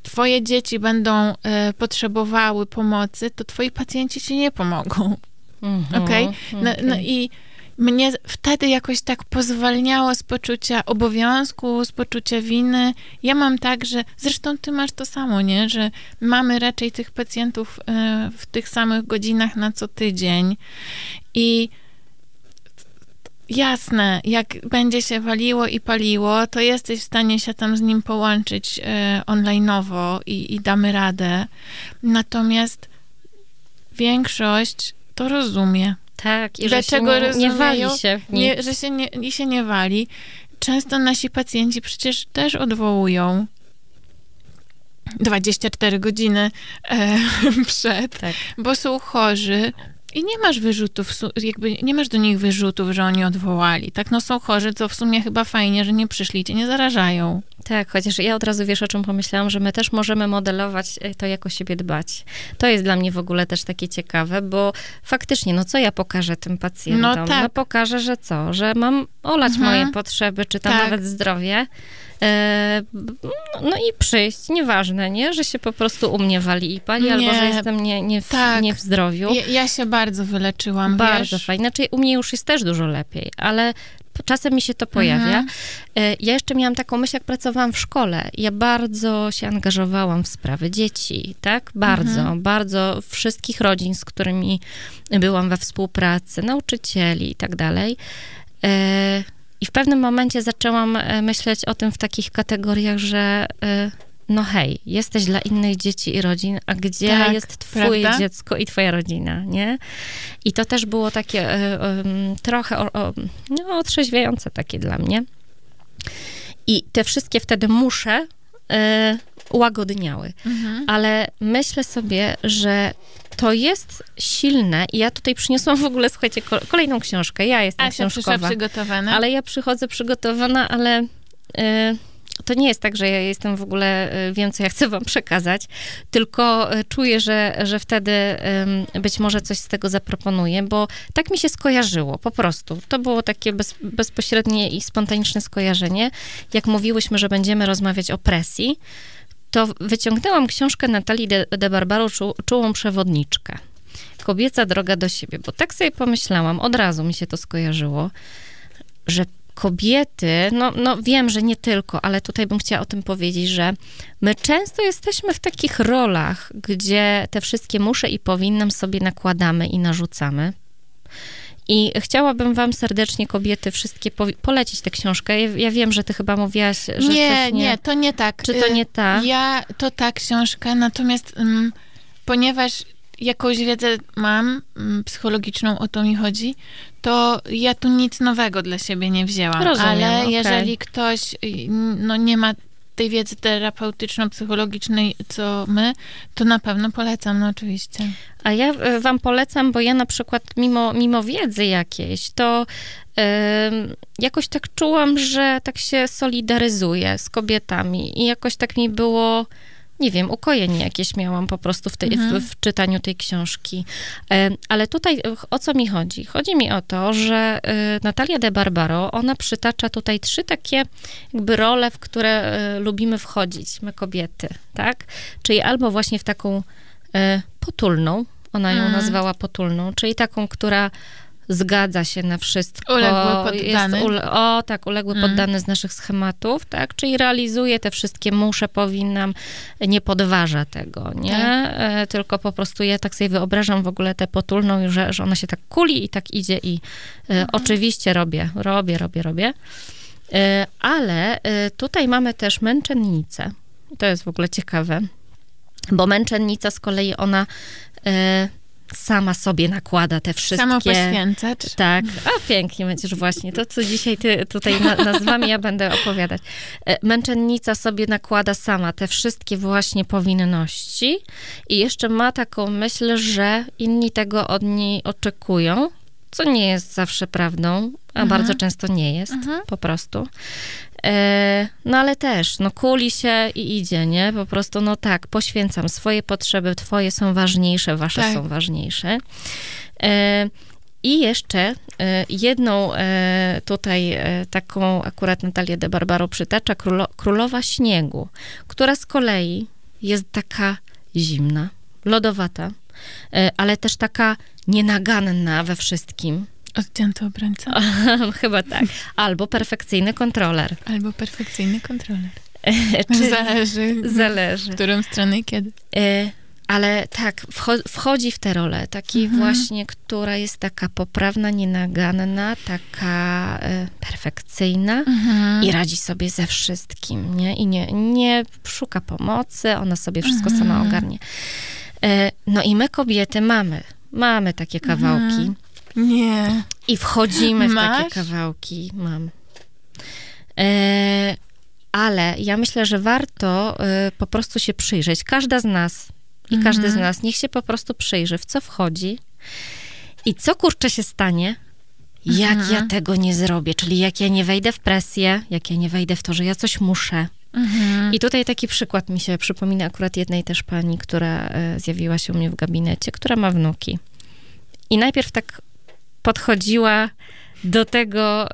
twoje dzieci będą e, potrzebowały pomocy, to twoi pacjenci ci nie pomogą. Mhm, okay? No, okay? no i mnie wtedy jakoś tak pozwalniało z poczucia obowiązku, z poczucia winy. Ja mam tak, że zresztą ty masz to samo, nie? Że mamy raczej tych pacjentów e, w tych samych godzinach na co tydzień i Jasne, jak będzie się waliło i paliło, to jesteś w stanie się tam z nim połączyć e, online'owo i, i damy radę. Natomiast większość to rozumie. Tak, i Dlaczego że się nie, nie wali się w nic. Nie, że się nie, i się nie wali. Często nasi pacjenci przecież też odwołują 24 godziny e, przed, tak. bo są chorzy, i nie masz wyrzutów, jakby nie masz do nich wyrzutów, że oni odwołali. Tak, no są chorzy, to w sumie chyba fajnie, że nie przyszli, cię nie zarażają. Tak, chociaż ja od razu wiesz, o czym pomyślałam, że my też możemy modelować e, to, jak o siebie dbać. To jest dla mnie w ogóle też takie ciekawe, bo faktycznie, no co ja pokażę tym pacjentom? No, tak. no pokażę, że co? Że mam olać mhm. moje potrzeby, czy tam tak. nawet zdrowie, no i przyjść, nieważne, nie? Że się po prostu u mnie wali i pali, nie, albo że jestem nie, nie, w, tak. nie w zdrowiu. Ja, ja, się bardzo wyleczyłam, Bardzo wiesz? fajnie. Znaczy u mnie już jest też dużo lepiej, ale czasem mi się to pojawia. Mhm. E, ja jeszcze miałam taką myśl, jak pracowałam w szkole. Ja bardzo się angażowałam w sprawy dzieci, tak? Bardzo, mhm. bardzo wszystkich rodzin, z którymi byłam we współpracy, nauczycieli i tak dalej. I w pewnym momencie zaczęłam e, myśleć o tym w takich kategoriach, że e, no hej, jesteś dla innych dzieci i rodzin, a gdzie tak, jest twoje prawda? dziecko i twoja rodzina, nie? I to też było takie y, trochę o, o, no, otrzeźwiające takie dla mnie. I te wszystkie wtedy muszę y, ułagodniały. Mhm. Ale myślę sobie, że to jest silne i ja tutaj przyniosłam w ogóle, słuchajcie, kolejną książkę. Ja jestem Asia książkowa. przygotowana. Ale ja przychodzę przygotowana, ale... Yy, to nie jest tak, że ja jestem w ogóle, y, wiem, co ja chcę wam przekazać, tylko y, czuję, że, że wtedy być może coś z tego zaproponuję, bo tak mi się skojarzyło, po prostu. To było takie bez, bezpośrednie i spontaniczne skojarzenie. Jak mówiłyśmy, że będziemy rozmawiać o presji, to wyciągnęłam książkę Natalii de, de Barbaro, czu, Czułą Przewodniczkę. Kobieca droga do siebie, bo tak sobie pomyślałam, od razu mi się to skojarzyło, że kobiety, no, no wiem, że nie tylko, ale tutaj bym chciała o tym powiedzieć, że my często jesteśmy w takich rolach, gdzie te wszystkie muszę i powinnam sobie nakładamy i narzucamy. I chciałabym wam serdecznie, kobiety, wszystkie po, polecić tę książkę. Ja, ja, wiem, że ty chyba mówiłaś, że nie, nie... Nie, to nie tak. Czy to nie ta? Ja, to ta książka, natomiast um, ponieważ jakąś wiedzę mam um, psychologiczną, o to mi chodzi, to ja tu nic nowego dla siebie nie wzięłam. Rozumiem, ale okay. jeżeli ktoś no, nie ma tej wiedzy terapeutyczno-psychologicznej, co my, to na pewno polecam, no oczywiście. A ja e, wam polecam, bo ja na przykład mimo, mimo wiedzy jakiejś, to yy, jakoś tak czułam, że tak się solidaryzuję z kobietami i jakoś tak mi było nie wiem, ukojenie jakieś miałam po prostu w, tej, mhm. w, w, czytaniu tej książki. Ale tutaj o co mi chodzi? Chodzi mi o to, że y, Natalia de Barbaro, ona przytacza tutaj trzy takie jakby role, w które y, lubimy wchodzić, my kobiety, tak? Czyli albo właśnie w taką potulną, ona ją mhm. nazwała potulną, czyli taką, która zgadza się na wszystko. Uległy poddany. Ule, o, tak, uległy mm. poddany z naszych schematów, tak? Czyli realizuje te wszystkie muszę, powinnam, nie podważa tego, nie? Tak. E, tylko po prostu ja tak sobie wyobrażam w ogóle tę potulną, że, że ona się tak kuli i tak idzie i e, mm. oczywiście robię, robię, robię, robię. E, ale tutaj mamy też męczennicę. To jest w ogóle ciekawe, bo męczennica z kolei ona sama sobie nakłada te wszystkie... Samo poświęcać. Tak. A pięknie będziesz właśnie. To, co dzisiaj ty tutaj na, nazwami, ja będę opowiadać. E, męczennica sobie nakłada sama te wszystkie właśnie powinności i jeszcze ma taką myśl, że inni tego od niej oczekują, co nie jest zawsze prawdą, a mhm. bardzo często nie jest, mhm. po prostu. E, no ale też, no kuli się i idzie, nie? Po prostu, no tak, poświęcam swoje potrzeby, twoje są ważniejsze, wasze tak. są ważniejsze. E, I jeszcze e, jedną tutaj taką akurat Natalię de Barbaro przytacza, królo, Królowa Śniegu, która z kolei jest taka zimna, lodowata, ale też taka nienaganna we wszystkim. Odcięty obrońca? Chyba tak. Albo perfekcyjny kontroler. Albo perfekcyjny kontroler. Czy, zależy, zależy. W którą stronę i kiedy. E, ale tak, wchodzi w tę rolę, takiej mhm. właśnie, która jest taka poprawna, nienaganna, taka e, perfekcyjna mhm. i radzi sobie ze wszystkim, nie? I nie, nie szuka pomocy, ona sobie wszystko mhm. sama ogarnie. E, no i my kobiety mamy, mamy takie kawałki mhm. Nie. I wchodzimy w takie kawałki. Mam. E, ale ja myślę, że warto e, po prostu się przyjrzeć. Każda z nas i mhm. każdy z nas niech się po prostu przyjrzy, w co wchodzi i co kurczę się stanie, jak mhm. ja tego nie zrobię. Czyli jak ja nie wejdę w presję, jak ja nie wejdę w to, że ja coś muszę. Mhm. I tutaj taki przykład mi się przypomina akurat jednej też pani, która e, zjawiła się u mnie w gabinecie, która ma wnuki. I najpierw tak podchodziła do tego,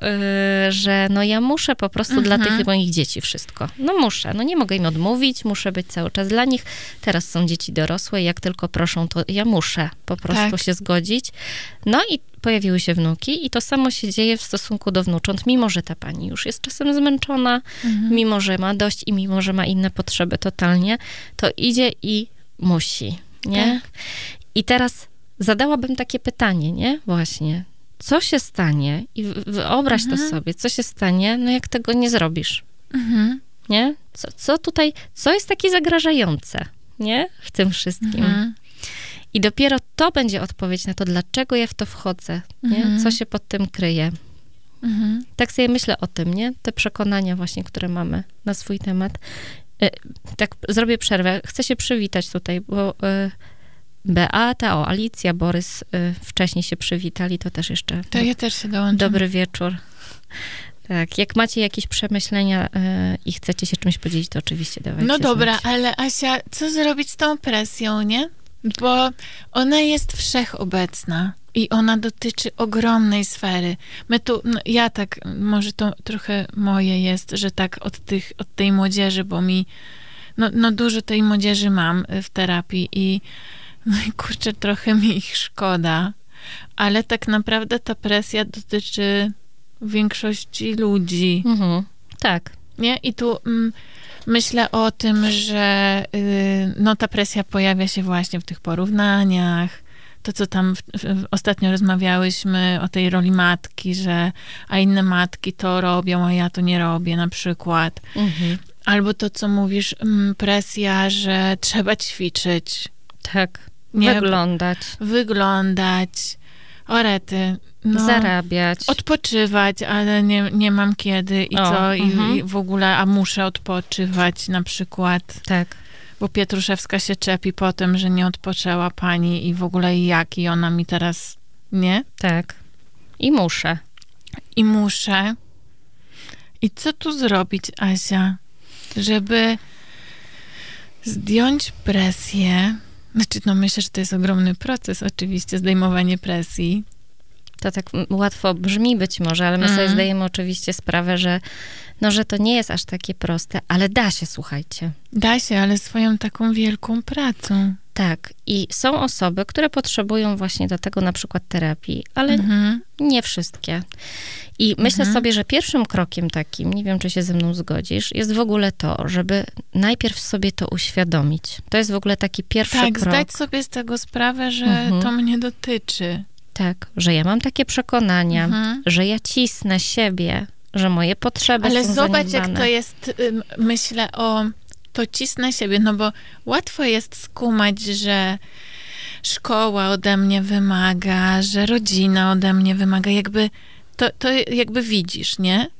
y, że no ja muszę po prostu mhm. dla tych moich dzieci wszystko. No muszę, no nie mogę im odmówić, muszę być cały czas dla nich. Teraz są dzieci dorosłe jak tylko proszą, to ja muszę po prostu tak. się zgodzić. No i pojawiły się wnuki i to samo się dzieje w stosunku do wnucząt, mimo że ta pani już jest czasem zmęczona, mhm. mimo że ma dość i mimo że ma inne potrzeby totalnie, to idzie i musi, nie? Tak. I teraz zadałabym takie pytanie, nie? Właśnie. Co się stanie? I wyobraź mhm. to sobie, co się stanie, no jak tego nie zrobisz. Mhm. Nie? Co, co tutaj, co jest takie zagrażające, nie? W tym wszystkim. Mhm. I dopiero to będzie odpowiedź na to, dlaczego ja w to wchodzę, nie? Mhm. Co się pod tym kryje. Mhm. Tak sobie myślę o tym, nie? Te przekonania właśnie, które mamy na swój temat. E, tak, zrobię przerwę. Chcę się przywitać tutaj, bo e, Beata, o Alicja, Borys y, wcześniej się przywitali, to też jeszcze. To ja też się dołączam. Dobry wieczór. Tak, jak macie jakieś przemyślenia y, i chcecie się czymś podzielić, to oczywiście dawajcie No dobra, znać. ale Asia, co zrobić z tą presją, nie? Bo ona jest wszechobecna i ona dotyczy ogromnej sfery. My tu, no, ja tak, może to trochę moje jest, że tak od, tych, od tej młodzieży, bo mi, no, no dużo tej młodzieży mam w terapii i no i kurczę, trochę mi ich szkoda, ale tak naprawdę ta presja dotyczy większości ludzi. Mhm. Tak. Nie? I tu mm, myślę o tym, że y, no ta presja pojawia się właśnie w tych porównaniach. to, co tam w, w, ostatnio rozmawiałyśmy o tej roli matki, że a inne matki to robią, a ja to nie robię na przykład. Mhm. Albo to, co mówisz, mm, presja, że trzeba ćwiczyć. Tak. Nie, wyglądać. Wyglądać. Orety. No, Zarabiać. Odpoczywać, ale nie, nie mam kiedy i o, co, i, mhm. i w ogóle, a muszę odpoczywać na przykład. Tak bo Pietruszewska się czepi po tym, że nie odpoczęła pani i w ogóle jak i ona mi teraz, nie? Tak. I muszę. I muszę. I co tu zrobić, Asia, żeby zdjąć presję? Znaczy, no myślę, że to jest ogromny proces, oczywiście, zdejmowanie presji. To tak łatwo brzmi być może, ale my mm. sobie mhm. zdajemy oczywiście sprawę, że no, że to nie jest aż takie proste, ale da się, słuchajcie. Da się, ale swoją taką wielką pracą. Tak. I są osoby, które potrzebują właśnie do tego na przykład terapii, ale mhm. nie wszystkie. I myślę mhm. sobie, że pierwszym krokiem takim, nie wiem, czy się ze mną zgodzisz, jest w ogóle to, żeby najpierw sobie to uświadomić. To jest w ogóle taki pierwszy tak, krok. Tak, zdać sobie z tego sprawę, że mhm. to mnie dotyczy. Tak, że ja mam takie przekonania, mhm. że ja cisnę siebie, że moje potrzeby Ale są zobacz, zaniedbane. jak to jest, myślę o, to cisnę siebie, no bo łatwo jest skumać, że szkoła ode mnie wymaga, że rodzina ode mnie wymaga, jakby to, to jakby widzisz, nie?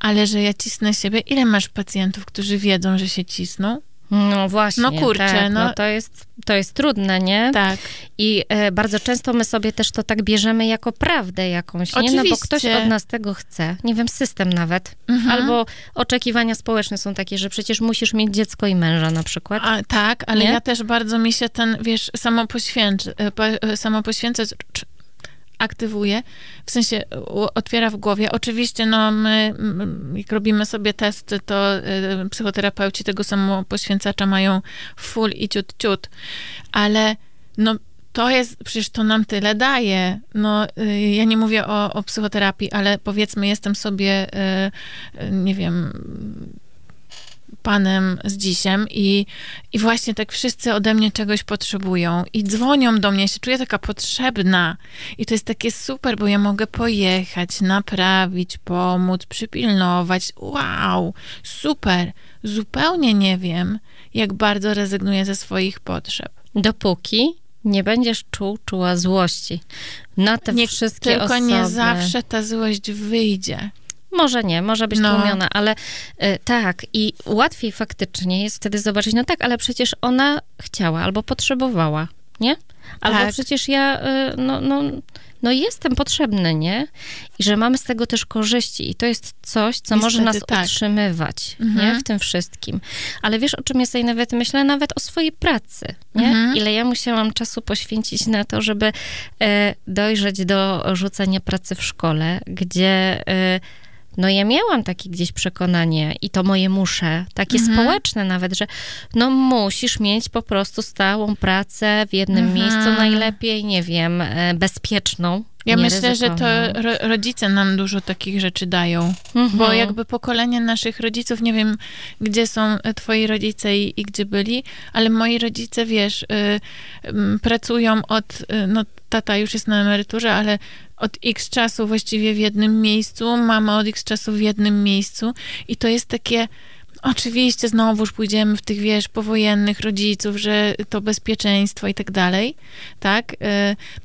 Ale że ja cisnę siebie. Ile masz pacjentów, którzy wiedzą, że się cisną? No właśnie. No kurczę, tak, no. no. to, jest, to jest trudne, nie? Tak. I e, bardzo często my sobie też to tak bierzemy jako prawdę jakąś, nie? Oczywiście. No bo ktoś od nas tego chce. Nie wiem, system nawet. Mhm. Albo oczekiwania społeczne są takie, że przecież musisz mieć dziecko i męża na przykład. A, tak, ale nie? ja też bardzo mi się ten, wiesz, samopoświęcę, e, samopoświęcę aktywuje, w sensie otwiera w głowie. Oczywiście, no my, jak robimy sobie testy, to y, psychoterapeuci tego samo poświęcacza mają full i ciut, ciut, ale no to jest, przecież to nam tyle daje. No, y, ja nie mówię o, o psychoterapii, ale powiedzmy, jestem sobie, nie wiem, panem z dzisiem i, i właśnie tak wszyscy ode mnie czegoś potrzebują i dzwonią do mnie, ja się czuję taka potrzebna i to jest takie super, bo ja mogę pojechać, naprawić, pomóc, przypilnować. Wow, super. Zupełnie nie wiem, jak bardzo rezygnuję ze swoich potrzeb. Dopóki nie będziesz czuł, czuła złości na te nie, wszystkie tylko osoby. Tylko nie zawsze ta złość wyjdzie. Może nie, może być no. tłumiona, ale y, tak. I łatwiej faktycznie jest wtedy zobaczyć, no tak, ale przecież ona chciała albo potrzebowała, nie? Albo tak. przecież ja, y, no, no, no jestem potrzebny, nie? I że mamy z tego też korzyści. I to jest coś, co Niestety, może nas tak. utrzymywać, mhm. nie? W tym wszystkim. Ale wiesz, o czym ja sobie nawet myślę? Nawet o swojej pracy, nie? Mhm. Ile ja musiałam czasu poświęcić na to, żeby e, dojrzeć do rzucenia pracy w szkole, gdzie... E, no ja miałam takie gdzieś przekonanie i to moje muszę, takie mhm. społeczne nawet, że no musisz mieć po prostu stałą pracę w jednym mhm. miejscu, najlepiej, nie wiem, e, bezpieczną. Ja myślę, że to ro rodzice nam dużo takich rzeczy dają, mhm. bo jakby pokolenie naszych rodziców, nie wiem, gdzie są twoi rodzice i, i gdzie byli, ale moi rodzice, wiesz, y, y, pracują od, y, no tata już jest na emeryturze, ale od x czasu właściwie w jednym miejscu, mama od x czasu w jednym miejscu i to jest takie... Oczywiście znowuż pójdziemy w tych, wiesz, powojennych rodziców, że to bezpieczeństwo i tak dalej, tak? Y,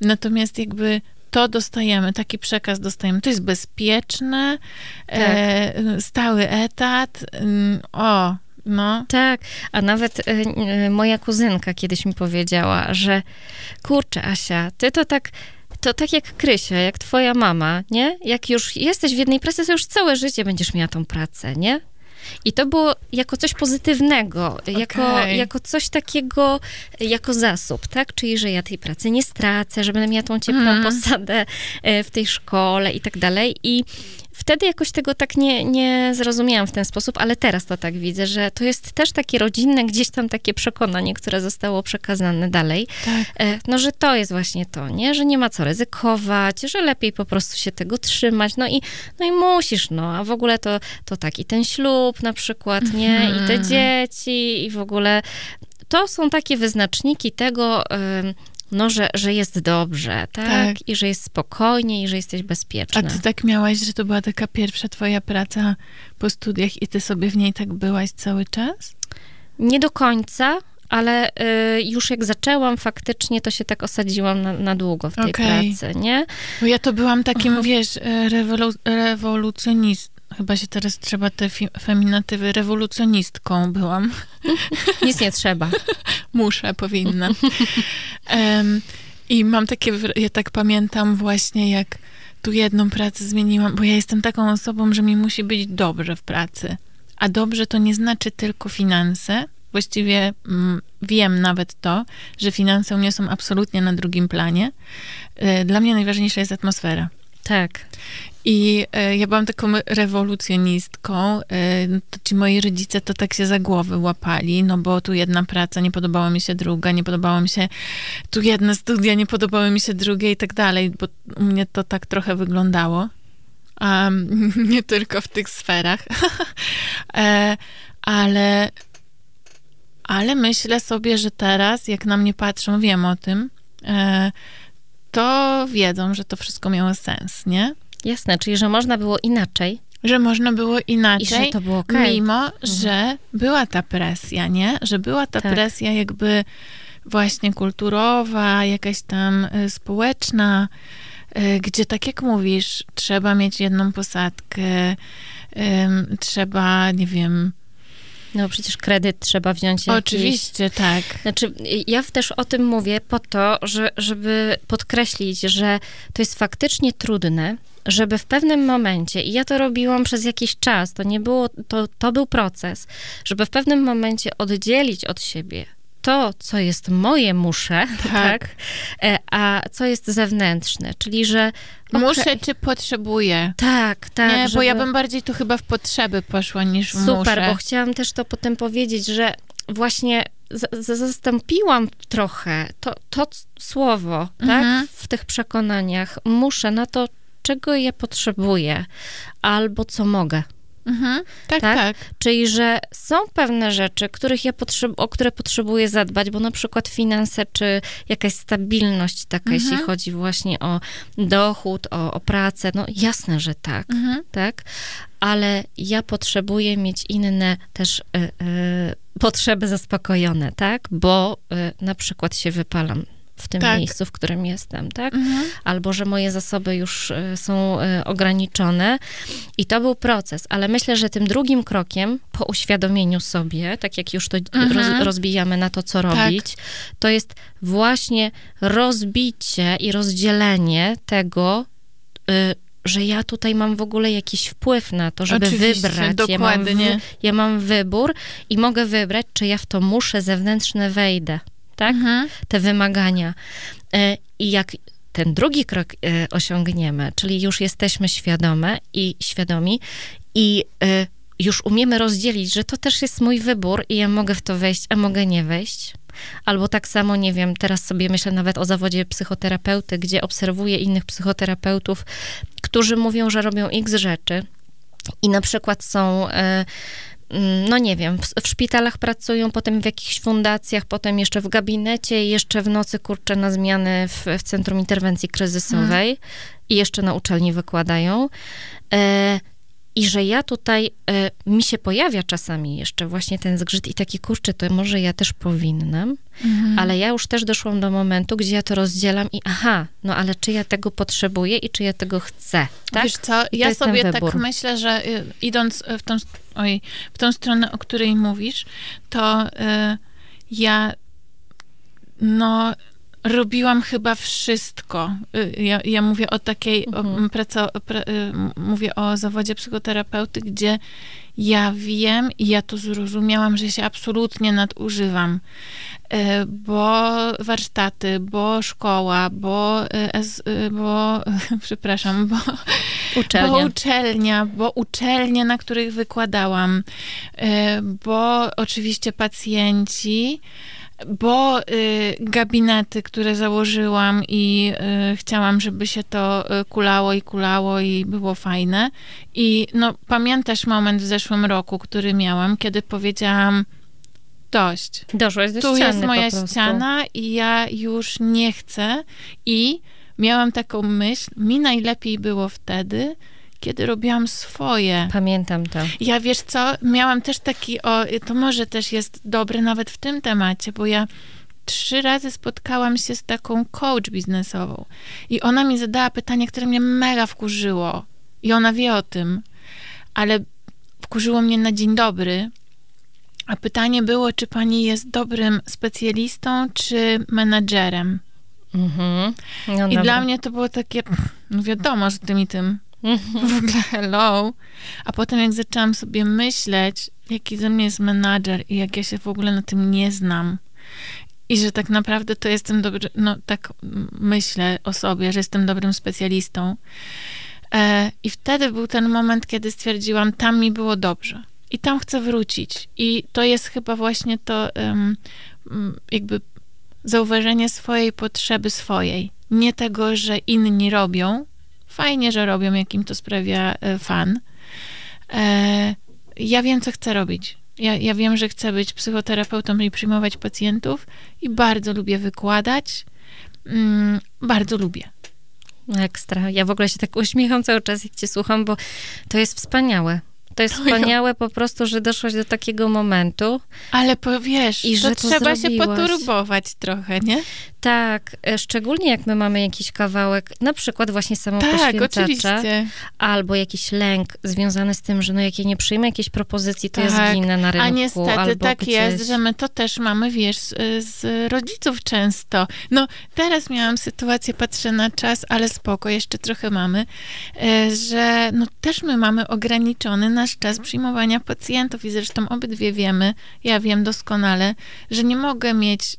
natomiast jakby to dostajemy, taki przekaz dostajemy. To jest bezpieczne, tak. e, stały etat. Mm, o, no. Tak, a nawet y, moja kuzynka kiedyś mi powiedziała, że kurczę, Asia, ty to tak to tak jak Krysia, jak twoja mama, nie? Jak już jesteś w jednej pracy, to już całe życie będziesz miała tą pracę, nie? I to było jako coś pozytywnego, okay. jako, jako coś takiego, jako zasób, tak? Czyli, że ja tej pracy nie stracę, że będę miała tą ciepłą mm. posadę e, w tej szkole i tak dalej. I wtedy jakoś tego tak nie, nie zrozumiałam w ten sposób, ale teraz to tak widzę, że to jest też takie rodzinne, gdzieś tam takie przekonanie, które zostało przekazane dalej. Tak. E, no, że to jest właśnie to, nie? Że nie ma co ryzykować, że lepiej po prostu się tego trzymać, no i, no i musisz, no, a w ogóle to, to tak i ten ślub na przykład, nie? I te mhm. dzieci i w ogóle to są takie wyznaczniki tego, no, że, że jest dobrze, tak? tak? I że jest spokojnie, i że jesteś bezpieczny. A ty tak miałaś, że to była taka pierwsza twoja praca po studiach i ty sobie w niej tak byłaś cały czas? Nie do końca, ale y, już jak zaczęłam faktycznie, to się tak osadziłam na, na długo w tej okay. pracy, nie? Bo ja to byłam takim, -huh. wiesz, e, rewolu rewolucjonistą. Chyba się teraz trzeba te feminatywy rewolucjonistką byłam. Nic nie trzeba. Muszę, powinna. Um, I mam takie, ja tak pamiętam właśnie, jak tu jedną pracę zmieniłam, bo ja jestem taką osobą, że mi musi być dobrze w pracy. A dobrze to nie znaczy tylko finanse, Właściwie mm, wiem nawet to, że finanse u mnie są absolutnie na drugim planie. E, dla mnie najważniejsza jest atmosfera. Tak. I e, ja byłam taką rewolucjonistką. E, to ci moi rodzice to tak się za głowy łapali, no bo tu jedna praca, nie podobała mi się druga, nie podobała mi się tu jedna studia, nie podobały mi się drugie i tak dalej, bo u mnie to tak trochę wyglądało. Um, nie tylko w tych sferach. e, ale ale myślę sobie, że teraz, jak na mnie patrzą, wiem o tym, e, to wiedzą, że to wszystko miało sens, nie? Jasne, czyli że można było inaczej. Że można było inaczej, I że to było okay. mimo, mhm. że była ta presja, nie? Że była ta tak. presja jakby właśnie kulturowa, jakaś tam e, społeczna, e, gdzie tak jak mówisz, trzeba mieć jedną posadkę, trzeba, nie wiem, no przecież kredyt trzeba wziąć jakiś. Oczywiście, tak. Znaczy, ja też o tym mówię po to, że, żeby podkreślić, że to jest faktycznie trudne, żeby w pewnym momencie, i ja to robiłam przez jakiś czas, to nie było, to, to był proces, żeby w pewnym momencie oddzielić od siebie to, co jest moje muszę, tak. tak. a co jest zewnętrzne, czyli że... Okay. Muszę czy potrzebuję. Tak, tak. Nie, żeby... bo ja bym bardziej tu chyba w potrzeby poszła niż w Super, muszę. bo chciałam też to potem powiedzieć, że właśnie zastąpiłam trochę to, to słowo, tak, mhm. tak, w tych przekonaniach. Muszę na to, czego ja potrzebuję, albo co mogę. Mhm. Tak, tak, tak, Czyli, że są pewne rzeczy, których ja potrzeb- o które potrzebuję zadbać, bo na przykład finanse, czy jakaś stabilność taka, mhm. jeśli chodzi właśnie o dochód, o, o pracę, no jasne, że tak, mhm. tak? Ale ja potrzebuję mieć inne też y, y, potrzeby zaspokojone, tak? Bo y, na przykład się wypalam w tym tak. miejscu, w którym jestem, tak? Mhm. Albo że moje zasoby już e, są e, ograniczone. I to był proces, ale myślę, że tym drugim krokiem po uświadomieniu sobie, tak jak już to mhm. roz, rozbijamy na to, co tak. robić, to jest właśnie rozbicie i rozdzielenie tego, y, że ja tutaj mam w ogóle jakiś wpływ na to, żeby Oczywiście, wybrać. Dokładnie. Ja mam, ja mam wybór i mogę wybrać, czy ja w to muszę zewnętrzne wejdę tak? Mhm. Te wymagania. E, I jak ten drugi krok e, osiągniemy, czyli już jesteśmy świadome i świadomi i e, już umiemy rozdzielić, że to też jest mój wybór i ja mogę w to wejść, a mogę nie wejść. Albo tak samo, nie wiem, teraz sobie myślę nawet o zawodzie psychoterapeuty, gdzie obserwuję innych psychoterapeutów, którzy mówią, że robią x rzeczy i na przykład są no nie wiem, w, w, szpitalach pracują, potem w jakichś fundacjach, potem jeszcze w gabinecie i jeszcze w nocy kurczę na zmiany w, w Centrum Interwencji Kryzysowej hmm. i jeszcze na uczelni wykładają. E, i że ja tutaj, e, mi się pojawia czasami jeszcze właśnie ten zgrzyt i taki, kurczę, to może ja też powinnam, mhm. ale ja już też doszłam do momentu, gdzie ja to rozdzielam i aha, no ale czy ja tego potrzebuję i czy ja tego chcę, tak? Wiesz co, ja sobie tak myślę, że y, idąc w tą, oj, w tą stronę, o której mówisz, to y, ja no robiłam chyba wszystko. Y, ja, ja mówię o takiej, mhm. o, pra, y, mówię o zawodzie psychoterapeuty, gdzie ja wiem i ja to zrozumiałam, że się absolutnie nadużywam, y, bo warsztaty, bo szkoła, bo, bo przepraszam, bo uczelnia. bo uczelnia, bo uczelnie, na których wykładałam, bo oczywiście pacjenci, bo y, gabinety, które założyłam i y, chciałam, żeby się to y, kulało i kulało i było fajne. I no, pamiętasz moment w zeszłym roku, który miałam, kiedy powiedziałam, dość. Doszłaś do tu ściany jest moja ściana i ja już nie chcę. I miałam taką myśl, mi najlepiej było wtedy, kiedy robiłam swoje. Pamiętam to. Ja wiesz co, miałam też taki, o, to może też jest dobre nawet w tym temacie, bo ja trzy razy spotkałam się z taką coach biznesową i ona mi zadała pytanie, które mnie mega wkurzyło i ona wie o tym, ale wkurzyło mnie na dzień dobry, a pytanie było, czy pani jest dobrym specjalistą, czy menadżerem. Mhm. No I dobra. dla mnie to było takie, no wiadomo, że tym i tym. W ogóle hello. A potem jak zaczęłam sobie myśleć, jaki ze mnie jest menadżer i jak ja się w ogóle na tym nie znam i że tak naprawdę to jestem dobry, no tak myślę o sobie, że jestem dobrym specjalistą. E, I wtedy był ten moment, kiedy stwierdziłam, tam mi było dobrze. I tam chcę wrócić. I to jest chyba właśnie to em, m, jakby zauważenie swojej potrzeby swojej. Nie tego, że inni robią. Fajnie, że robią, jak im to sprawia e, fan. E, ja wiem, co chcę robić. Ja, ja wiem, że chcę być psychoterapeutą i przyjmować pacjentów i bardzo lubię wykładać. Mm, bardzo lubię. Ekstra. Ja w ogóle się tak uśmiecham cały czas, jak cię słucham, bo to jest wspaniałe. To jest wspaniałe po prostu, że doszłaś do takiego momentu. Ale powiesz, I to że to trzeba się zrobiłaś. poturbować trochę, nie? Tak, e, szczególnie jak my mamy jakiś kawałek, na przykład właśnie Tak, samopoświęcacza, oczywiście. albo jakiś lęk związany z tym, że no jak ja nie przyjmę jakiejś propozycji, to ja Tak. zginę na rynku. A niestety albo tak gdzieś. jest, że my to też mamy, wiesz, z, z rodziców często. No, teraz miałam sytuację, patrzę na czas, ale spoko, jeszcze trochę mamy, e, że no też my mamy ograniczony nasz czas przyjmowania pacjentów i zresztą obydwie wiemy, ja wiem doskonale, że nie mogę mieć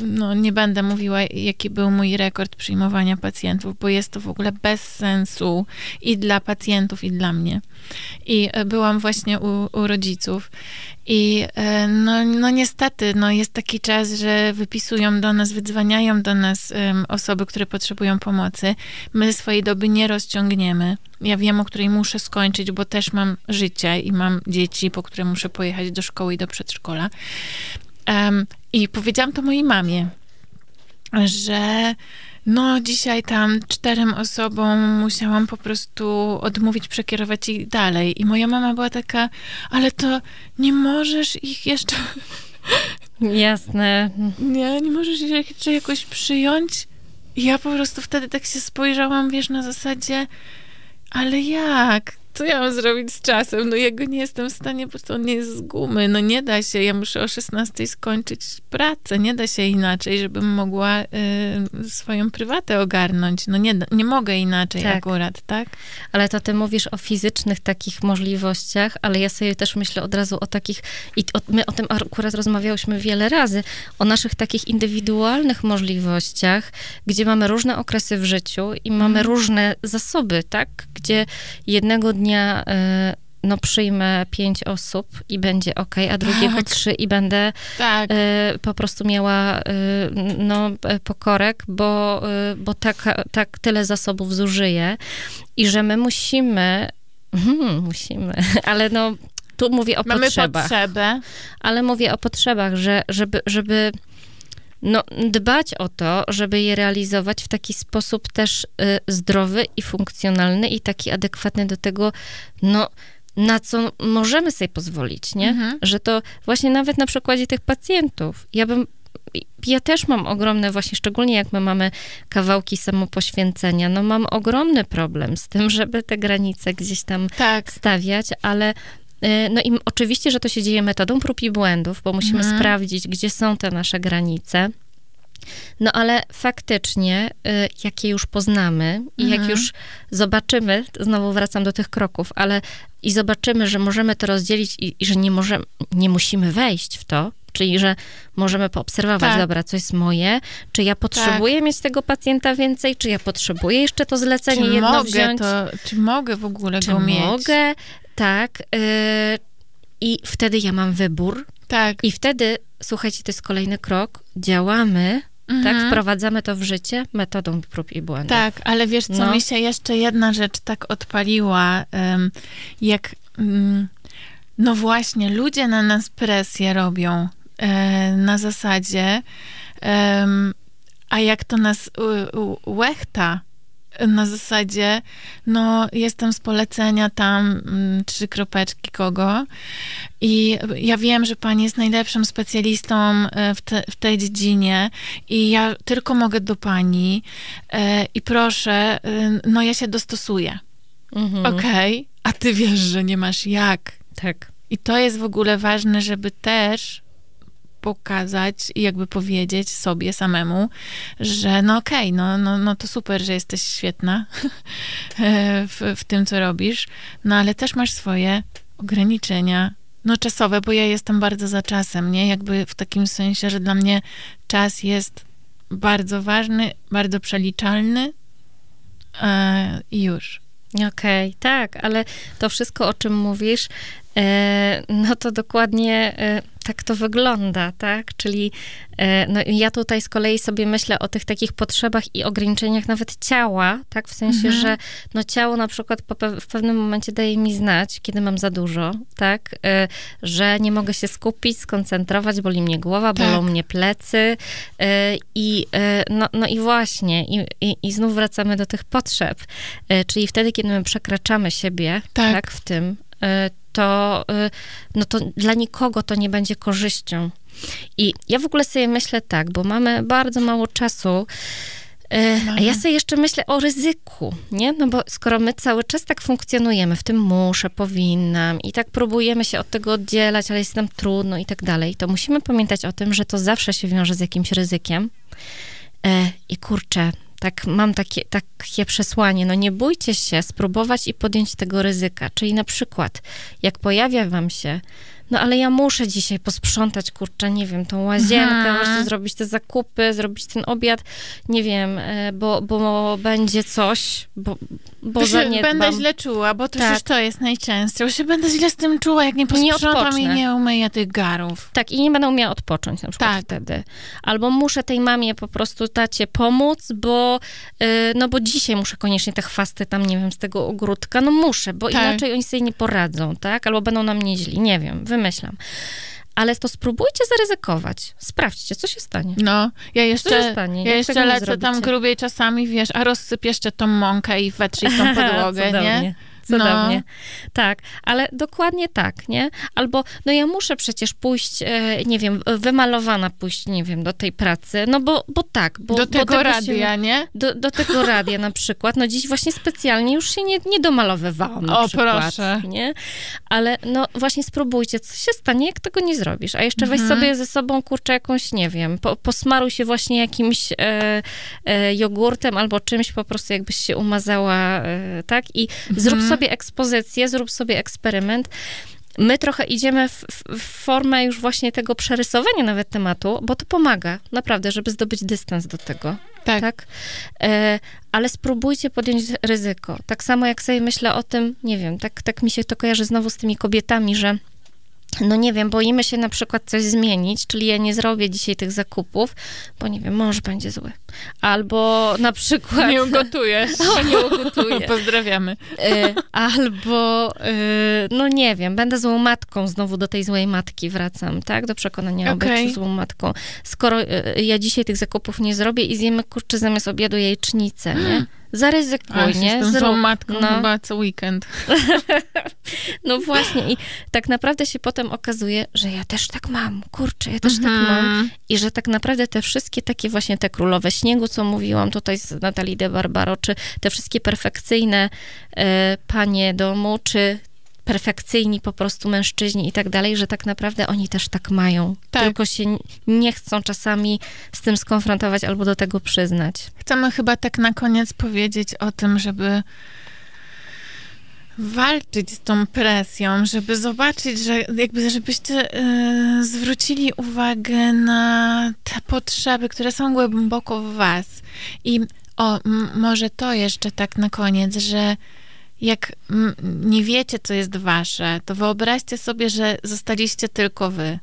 no nie będę mówiła, jaki był mój rekord przyjmowania pacjentów, bo jest to w ogóle bez sensu i dla pacjentów, i dla mnie. I e, byłam właśnie u, u rodziców i e, no, no niestety, no jest taki czas, że wypisują do nas, wydzwaniają do nas em, osoby, które potrzebują pomocy. My swojej doby nie rozciągniemy. Ja wiem, o której muszę skończyć, bo też mam życie i mam dzieci, po które muszę pojechać do szkoły i do przedszkola. Em, I powiedziałam to mojej mamie, że no dzisiaj tam czterem osobom musiałam po prostu odmówić, przekierować ich dalej. I moja mama była taka, ale to nie możesz ich jeszcze, Jasne. nie, nie możesz ich jeszcze jakoś przyjąć. I ja po prostu wtedy tak się spojrzałam, wiesz, na zasadzie, ale jak? Co ja mam zrobić z czasem? No ja go nie jestem w stanie, bo to nie jest z gumy. No nie da się, ja muszę o 16 skończyć pracę. Nie da się inaczej, żebym mogła y, swoją prywatę ogarnąć. No nie, nie mogę inaczej Tak. akurat, tak? Ale to ty mówisz o fizycznych takich możliwościach, ale ja sobie też myślę od razu o takich, i o, my o tym akurat rozmawiałyśmy wiele razy, o naszych takich indywidualnych możliwościach, gdzie mamy różne okresy w życiu i mamy różne zasoby, tak? Gdzie jednego dnia y, no przyjmę pięć osób i będzie ok, a drugiego Tak. trzy i będę Tak. y, po prostu miała y, no, y, pokorek, bo, y, bo tak, tak tyle zasobów zużyję i że my musimy, hmm, musimy, ale no tu mówię o Mamy potrzebach, potrzebę. ale mówię o potrzebach, że żeby, żeby no, dbać o to, żeby je realizować w taki sposób też y, zdrowy i funkcjonalny i taki adekwatny do tego, no, na co możemy sobie pozwolić, nie? Mhm. Że to właśnie nawet na przykładzie tych pacjentów. Ja bym ja też mam ogromne, właśnie szczególnie jak my mamy kawałki samopoświęcenia, no mam ogromny problem z tym, żeby te granice gdzieś tam Tak. stawiać, ale no i oczywiście, że to się dzieje metodą prób i błędów, bo musimy Mhm. sprawdzić, gdzie są te nasze granice. No ale faktycznie, y, jak je już poznamy i jak Mhm. już zobaczymy, znowu wracam do tych kroków, ale i zobaczymy, że możemy to rozdzielić i, i że nie, możemy, nie musimy wejść w to, czyli że możemy poobserwować, Tak. dobra, co jest moje, czy ja potrzebuję mieć tego pacjenta więcej, czy ja potrzebuję jeszcze to zlecenie Czy jedno mogę wziąć, to, czy mogę w ogóle czy go mieć? mogę, tak, y, i wtedy ja mam wybór Tak. i wtedy, słuchajcie, to jest kolejny krok, działamy, tak, Mhm. wprowadzamy to w życie metodą prób i błędów. Tak, ale wiesz co, No. mi się jeszcze jedna rzecz tak odpaliła, em, jak mm, no właśnie, ludzie na nas presję robią e, na zasadzie, a jak to nas łechta, na zasadzie, no jestem z polecenia tam mm, trzy kropeczki kogo i ja wiem, że pani jest najlepszym specjalistą e, w, te, w tej dziedzinie i ja tylko mogę do pani e, i proszę, e, no ja się dostosuję. Mhm. Okej, okay? a ty wiesz, że nie masz jak. Tak. I to jest w ogóle ważne, żeby też pokazać i jakby powiedzieć sobie samemu, że no okej, okay, no, no, no to super, że jesteś świetna w, w tym, co robisz, no ale też masz swoje ograniczenia, no czasowe, bo ja jestem bardzo za czasem, nie? Jakby w takim sensie, że dla mnie czas jest bardzo ważny, bardzo przeliczalny e, i już. Okej, okay, tak, ale to wszystko, o czym mówisz, e, no to dokładnie e, tak to wygląda, tak? Czyli e, no, ja tutaj z kolei sobie myślę o tych takich potrzebach i ograniczeniach nawet ciała, tak? W sensie, mhm. że no ciało na przykład w pewnym momencie daje mi znać, kiedy mam za dużo, tak? E, że nie mogę się skupić, skoncentrować, boli mnie głowa, tak. bolą mnie plecy e, i no, no i właśnie, i, i, i znów wracamy do tych potrzeb, czyli wtedy, kiedy my przekraczamy siebie, tak, tak w tym, to, y, no to dla nikogo to nie będzie korzyścią. I ja w ogóle sobie myślę tak, bo mamy bardzo mało czasu. Y, a ja sobie jeszcze myślę o ryzyku, nie? No bo skoro my cały czas tak funkcjonujemy, w tym muszę, powinnam i tak próbujemy się od tego oddzielać, ale jest nam trudno i tak dalej, to musimy pamiętać o tym, że to zawsze się wiąże z jakimś ryzykiem. E, I kurczę, tak mam takie, takie przesłanie, no nie bójcie się spróbować i podjąć tego ryzyka. Czyli na przykład, jak pojawia wam się no ale ja muszę dzisiaj posprzątać, kurczę, nie wiem, tą łazienkę, muszę zrobić te zakupy, zrobić ten obiad, nie wiem, e, bo, bo będzie coś, bo, bo zaniedbam. Będę źle czuła, bo to tak. już to jest najczęstsze. Bo się będę źle z tym czuła, jak nie posprzątam nie i nie umyję tych garów. Tak, i nie będę umiała odpocząć na przykład tak. wtedy. Albo muszę tej mamie po prostu tacie pomóc, bo yy, no bo dzisiaj muszę koniecznie te chwasty tam, nie wiem, z tego ogródka, no muszę, bo tak. inaczej oni sobie nie poradzą, tak? Albo będą na mnie źli, nie wiem, wy wymyślam. Ale to spróbujcie zaryzykować. Sprawdźcie, co się stanie. No, ja jeszcze, ja jeszcze lecę tam grubiej czasami, wiesz, a rozsyp jeszcze tą mąkę i wetrzyj tą podłogę, nie? Cudownie. No. Tak, ale dokładnie tak, nie? Albo, no ja muszę przecież pójść, e, nie wiem, wymalowana pójść, nie wiem, do tej pracy, no bo, bo tak. Bo, do tego, tego radia, się, nie? Do, do tego radia na przykład. No dziś właśnie specjalnie już się nie, nie domalowywałam na o, przykład, proszę. nie? Ale no właśnie spróbujcie, co się stanie, jak tego nie zrobisz. A jeszcze mhm. weź sobie ze sobą, kurczę, jakąś, nie wiem, po, posmaruj się właśnie jakimś e, e, jogurtem albo czymś, po prostu jakbyś się umazała, e, tak? I mhm. zrób sobie sobie ekspozycję, zrób sobie eksperyment. My trochę idziemy w, w, formę już właśnie tego przerysowania nawet tematu, bo to pomaga, naprawdę, żeby zdobyć dystans do tego. Tak. tak? E, ale spróbujcie podjąć ryzyko. Tak samo jak sobie myślę o tym, nie wiem, tak, tak mi się to kojarzy znowu z tymi kobietami, że no nie wiem, boimy się na przykład coś zmienić, czyli ja nie zrobię dzisiaj tych zakupów, bo nie wiem, mąż będzie zły. Albo na przykład... Nie ugotujesz. O, nie ugotuję. Pozdrawiamy. Y, albo, y, no nie wiem, będę złą matką, znowu do tej złej matki wracam, tak? Do przekonania okay. o byciu złą matką. Skoro y, ja dzisiaj tych zakupów nie zrobię i zjemy, kurczę, zamiast obiadu jajecznicę, nie? zaryzykuj, A, nie? Z tą matką no. chyba co weekend. no właśnie i tak naprawdę się potem okazuje, że ja też tak mam, kurczę, ja też tak mhm. mam i że tak naprawdę te wszystkie takie właśnie te królowe śniegu, co mówiłam tutaj z Natalii de Barbaro, czy te wszystkie perfekcyjne e, panie domu, czy perfekcyjni po prostu mężczyźni i tak dalej, że tak naprawdę oni też tak mają. Tak. Tylko się nie chcą czasami z tym skonfrontować albo do tego przyznać. Chcemy chyba tak na koniec powiedzieć o tym, żeby walczyć z tą presją, żeby zobaczyć, że jakby żebyście y, zwrócili uwagę na te potrzeby, które są głęboko w was. I o, może to jeszcze tak na koniec, że jak nie wiecie, co jest wasze, to wyobraźcie sobie, że zostaliście tylko wy.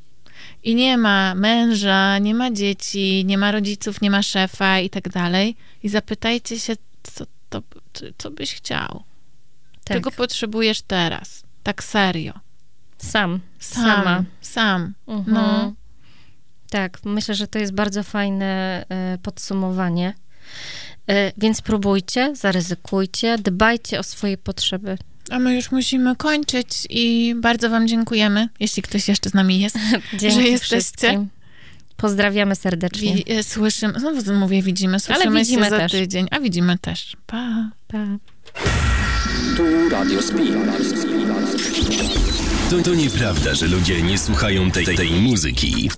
I nie ma męża, nie ma dzieci, nie ma rodziców, nie ma szefa i tak dalej. I zapytajcie się, co, to, co byś chciał. Tak. Czego potrzebujesz teraz? Tak serio. Sam. Sam. Sama. Sam. Uh -huh. No. Tak, myślę, że to jest bardzo fajne e, podsumowanie. E, więc próbujcie, zaryzykujcie, dbajcie o swoje potrzeby. A my już musimy kończyć i bardzo Wam dziękujemy, jeśli ktoś jeszcze z nami jest, że jesteście. Wszystkim. Pozdrawiamy serdecznie. Wi- e, słyszymy, znowu mówię widzimy, słyszymy Ale widzimy się za też. tydzień, a widzimy też. Pa. Pa. Tu Radio Spin. To, to nieprawda, że ludzie nie słuchają tej, tej muzyki.